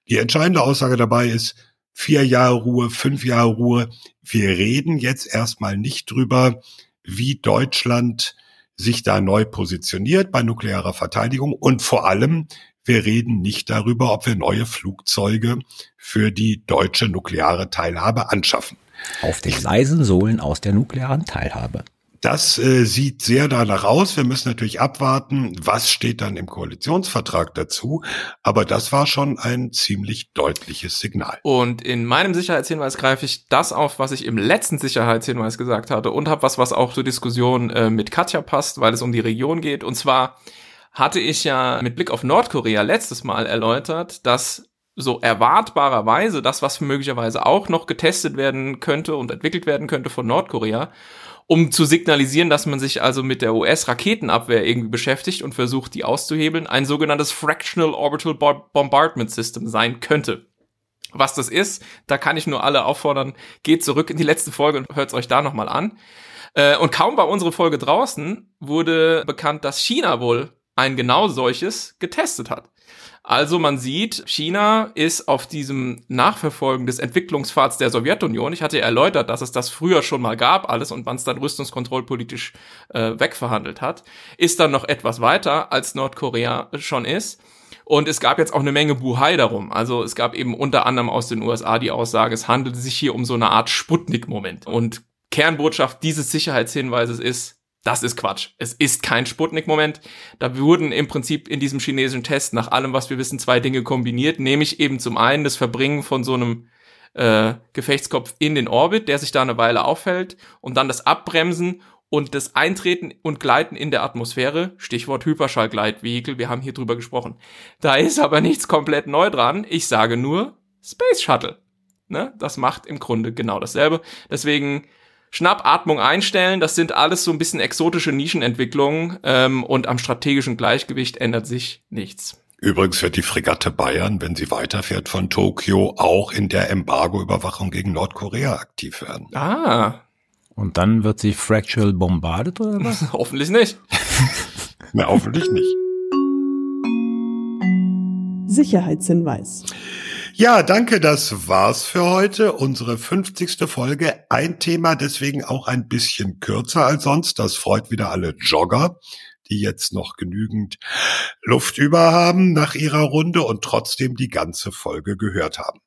Speaker 1: Die entscheidende Aussage dabei ist, vier Jahre Ruhe, fünf Jahre Ruhe. Wir reden jetzt erstmal nicht drüber, wie Deutschland sich da neu positioniert bei nuklearer Verteidigung und vor allem, wir reden nicht darüber, ob wir neue Flugzeuge für die deutsche nukleare Teilhabe anschaffen.
Speaker 2: Auf den leisen Sohlen aus der nuklearen Teilhabe.
Speaker 1: Das äh, sieht sehr danach aus. Wir müssen natürlich abwarten, was steht dann im Koalitionsvertrag dazu. Aber das war schon ein ziemlich deutliches Signal.
Speaker 8: Und in meinem Sicherheitshinweis greife ich das auf, was ich im letzten Sicherheitshinweis gesagt hatte und habe was, was auch zur Diskussion äh, mit Katja passt, weil es um die Region geht. Und zwar hatte ich ja mit Blick auf Nordkorea letztes Mal erläutert, dass so erwartbarerweise das, was möglicherweise auch noch getestet werden könnte und entwickelt werden könnte von Nordkorea, um zu signalisieren, dass man sich also mit der US-Raketenabwehr irgendwie beschäftigt und versucht, die auszuhebeln, ein sogenanntes Fractional Orbital Bombardment System sein könnte. Was das ist, da kann ich nur alle auffordern, geht zurück in die letzte Folge und hört es euch da nochmal an. Äh, und kaum war unsere Folge draußen, wurde bekannt, dass China wohl ein genau solches getestet hat. Also man sieht, China ist auf diesem Nachverfolgen des Entwicklungspfads der Sowjetunion. Ich hatte erläutert, dass es das früher schon mal gab, alles und man es dann rüstungskontrollpolitisch äh, wegverhandelt hat, ist dann noch etwas weiter als Nordkorea schon ist. Und es gab jetzt auch eine Menge Buhai darum. Also es gab eben unter anderem aus den USA die Aussage, es handelte sich hier um so eine Art Sputnik-Moment. Und Kernbotschaft dieses Sicherheitshinweises ist, das ist Quatsch. Es ist kein Sputnik-Moment. Da wurden im Prinzip in diesem chinesischen Test nach allem, was wir wissen, zwei Dinge kombiniert, nämlich eben zum einen das Verbringen von so einem äh, Gefechtskopf in den Orbit, der sich da eine Weile aufhält, und dann das Abbremsen und das Eintreten und Gleiten in der Atmosphäre, Stichwort Hyperschallgleitvehikel, wir haben hier drüber gesprochen. Da ist aber nichts komplett neu dran. Ich sage nur Space Shuttle. Ne? Das macht im Grunde genau dasselbe. Deswegen Schnappatmung einstellen, das sind alles so ein bisschen exotische Nischenentwicklungen ähm, und am strategischen Gleichgewicht ändert sich nichts.
Speaker 1: Übrigens wird die Fregatte Bayern, wenn sie weiterfährt von Tokio, auch in der Embargo-Überwachung gegen Nordkorea aktiv werden.
Speaker 8: Ah.
Speaker 2: Und dann wird sie fractual bombardet oder was?
Speaker 8: hoffentlich nicht.
Speaker 1: Na, hoffentlich nicht.
Speaker 10: Sicherheitshinweis.
Speaker 1: Ja, danke, das war's für heute. Unsere 50. Folge. Ein Thema deswegen auch ein bisschen kürzer als sonst. Das freut wieder alle Jogger, die jetzt noch genügend Luft über haben nach ihrer Runde und trotzdem die ganze Folge gehört haben.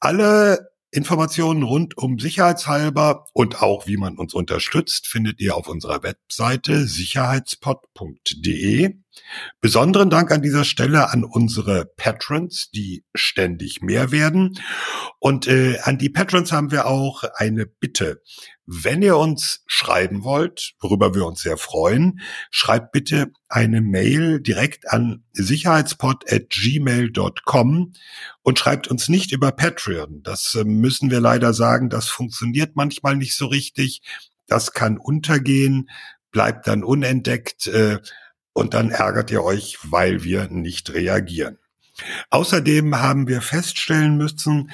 Speaker 1: Alle Informationen rund um Sicherheitshalber und auch wie man uns unterstützt, findet ihr auf unserer Webseite sicherheitspod.de. Besonderen Dank an dieser Stelle an unsere Patrons, die ständig mehr werden. Und äh, an die Patrons haben wir auch eine Bitte. Wenn ihr uns schreiben wollt, worüber wir uns sehr freuen, schreibt bitte eine Mail direkt an sicherheitspod.gmail.com und schreibt uns nicht über Patreon. Das äh, müssen wir leider sagen, das funktioniert manchmal nicht so richtig. Das kann untergehen, bleibt dann unentdeckt äh, und dann ärgert ihr euch, weil wir nicht reagieren. Außerdem haben wir feststellen müssen,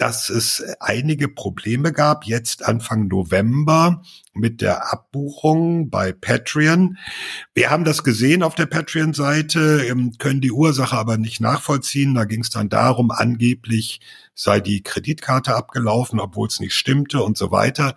Speaker 1: dass es einige Probleme gab, jetzt Anfang November mit der Abbuchung bei Patreon. Wir haben das gesehen auf der Patreon-Seite, ähm, können die Ursache aber nicht nachvollziehen. Da ging es dann darum, angeblich sei die Kreditkarte abgelaufen, obwohl es nicht stimmte und so weiter.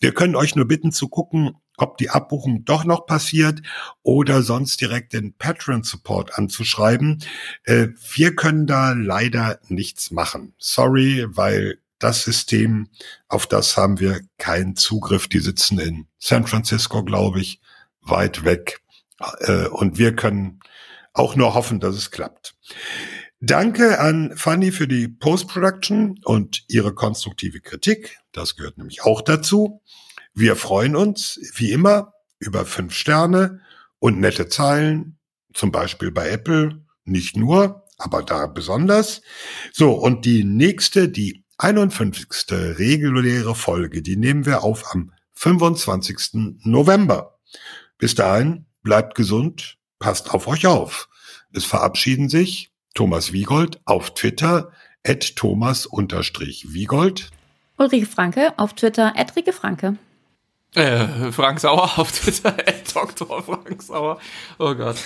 Speaker 1: Wir können euch nur bitten zu gucken, ob die Abbuchung doch noch passiert oder sonst direkt den Patreon Support anzuschreiben. Äh, wir können da leider nichts machen. Sorry, weil das System, auf das haben wir keinen Zugriff. Die sitzen in San Francisco, glaube ich, weit weg. Äh, und wir können auch nur hoffen, dass es klappt. Danke an Fanny für die Post-Production und ihre konstruktive Kritik. Das gehört nämlich auch dazu. Wir freuen uns, wie immer, über fünf Sterne und nette Zeilen, zum Beispiel bei Apple, nicht nur, aber da besonders. So, und die nächste, die 51. reguläre Folge, die nehmen wir auf am 25. November. Bis dahin, bleibt gesund, passt auf euch auf. Es verabschieden sich Thomas Wiegold auf Twitter, at Thomas-Wiegold.
Speaker 7: Ulrike Franke auf Twitter, at Rike Franke.
Speaker 8: Äh, Frank Sauer auf Twitter, at Dr. Frank Sauer. Oh Gott.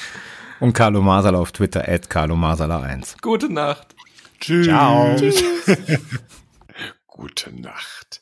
Speaker 2: Und Carlo Masala auf Twitter, at Carlo Masala1.
Speaker 8: Gute Nacht.
Speaker 1: Tschüss.
Speaker 2: Ciao.
Speaker 1: Gute Nacht.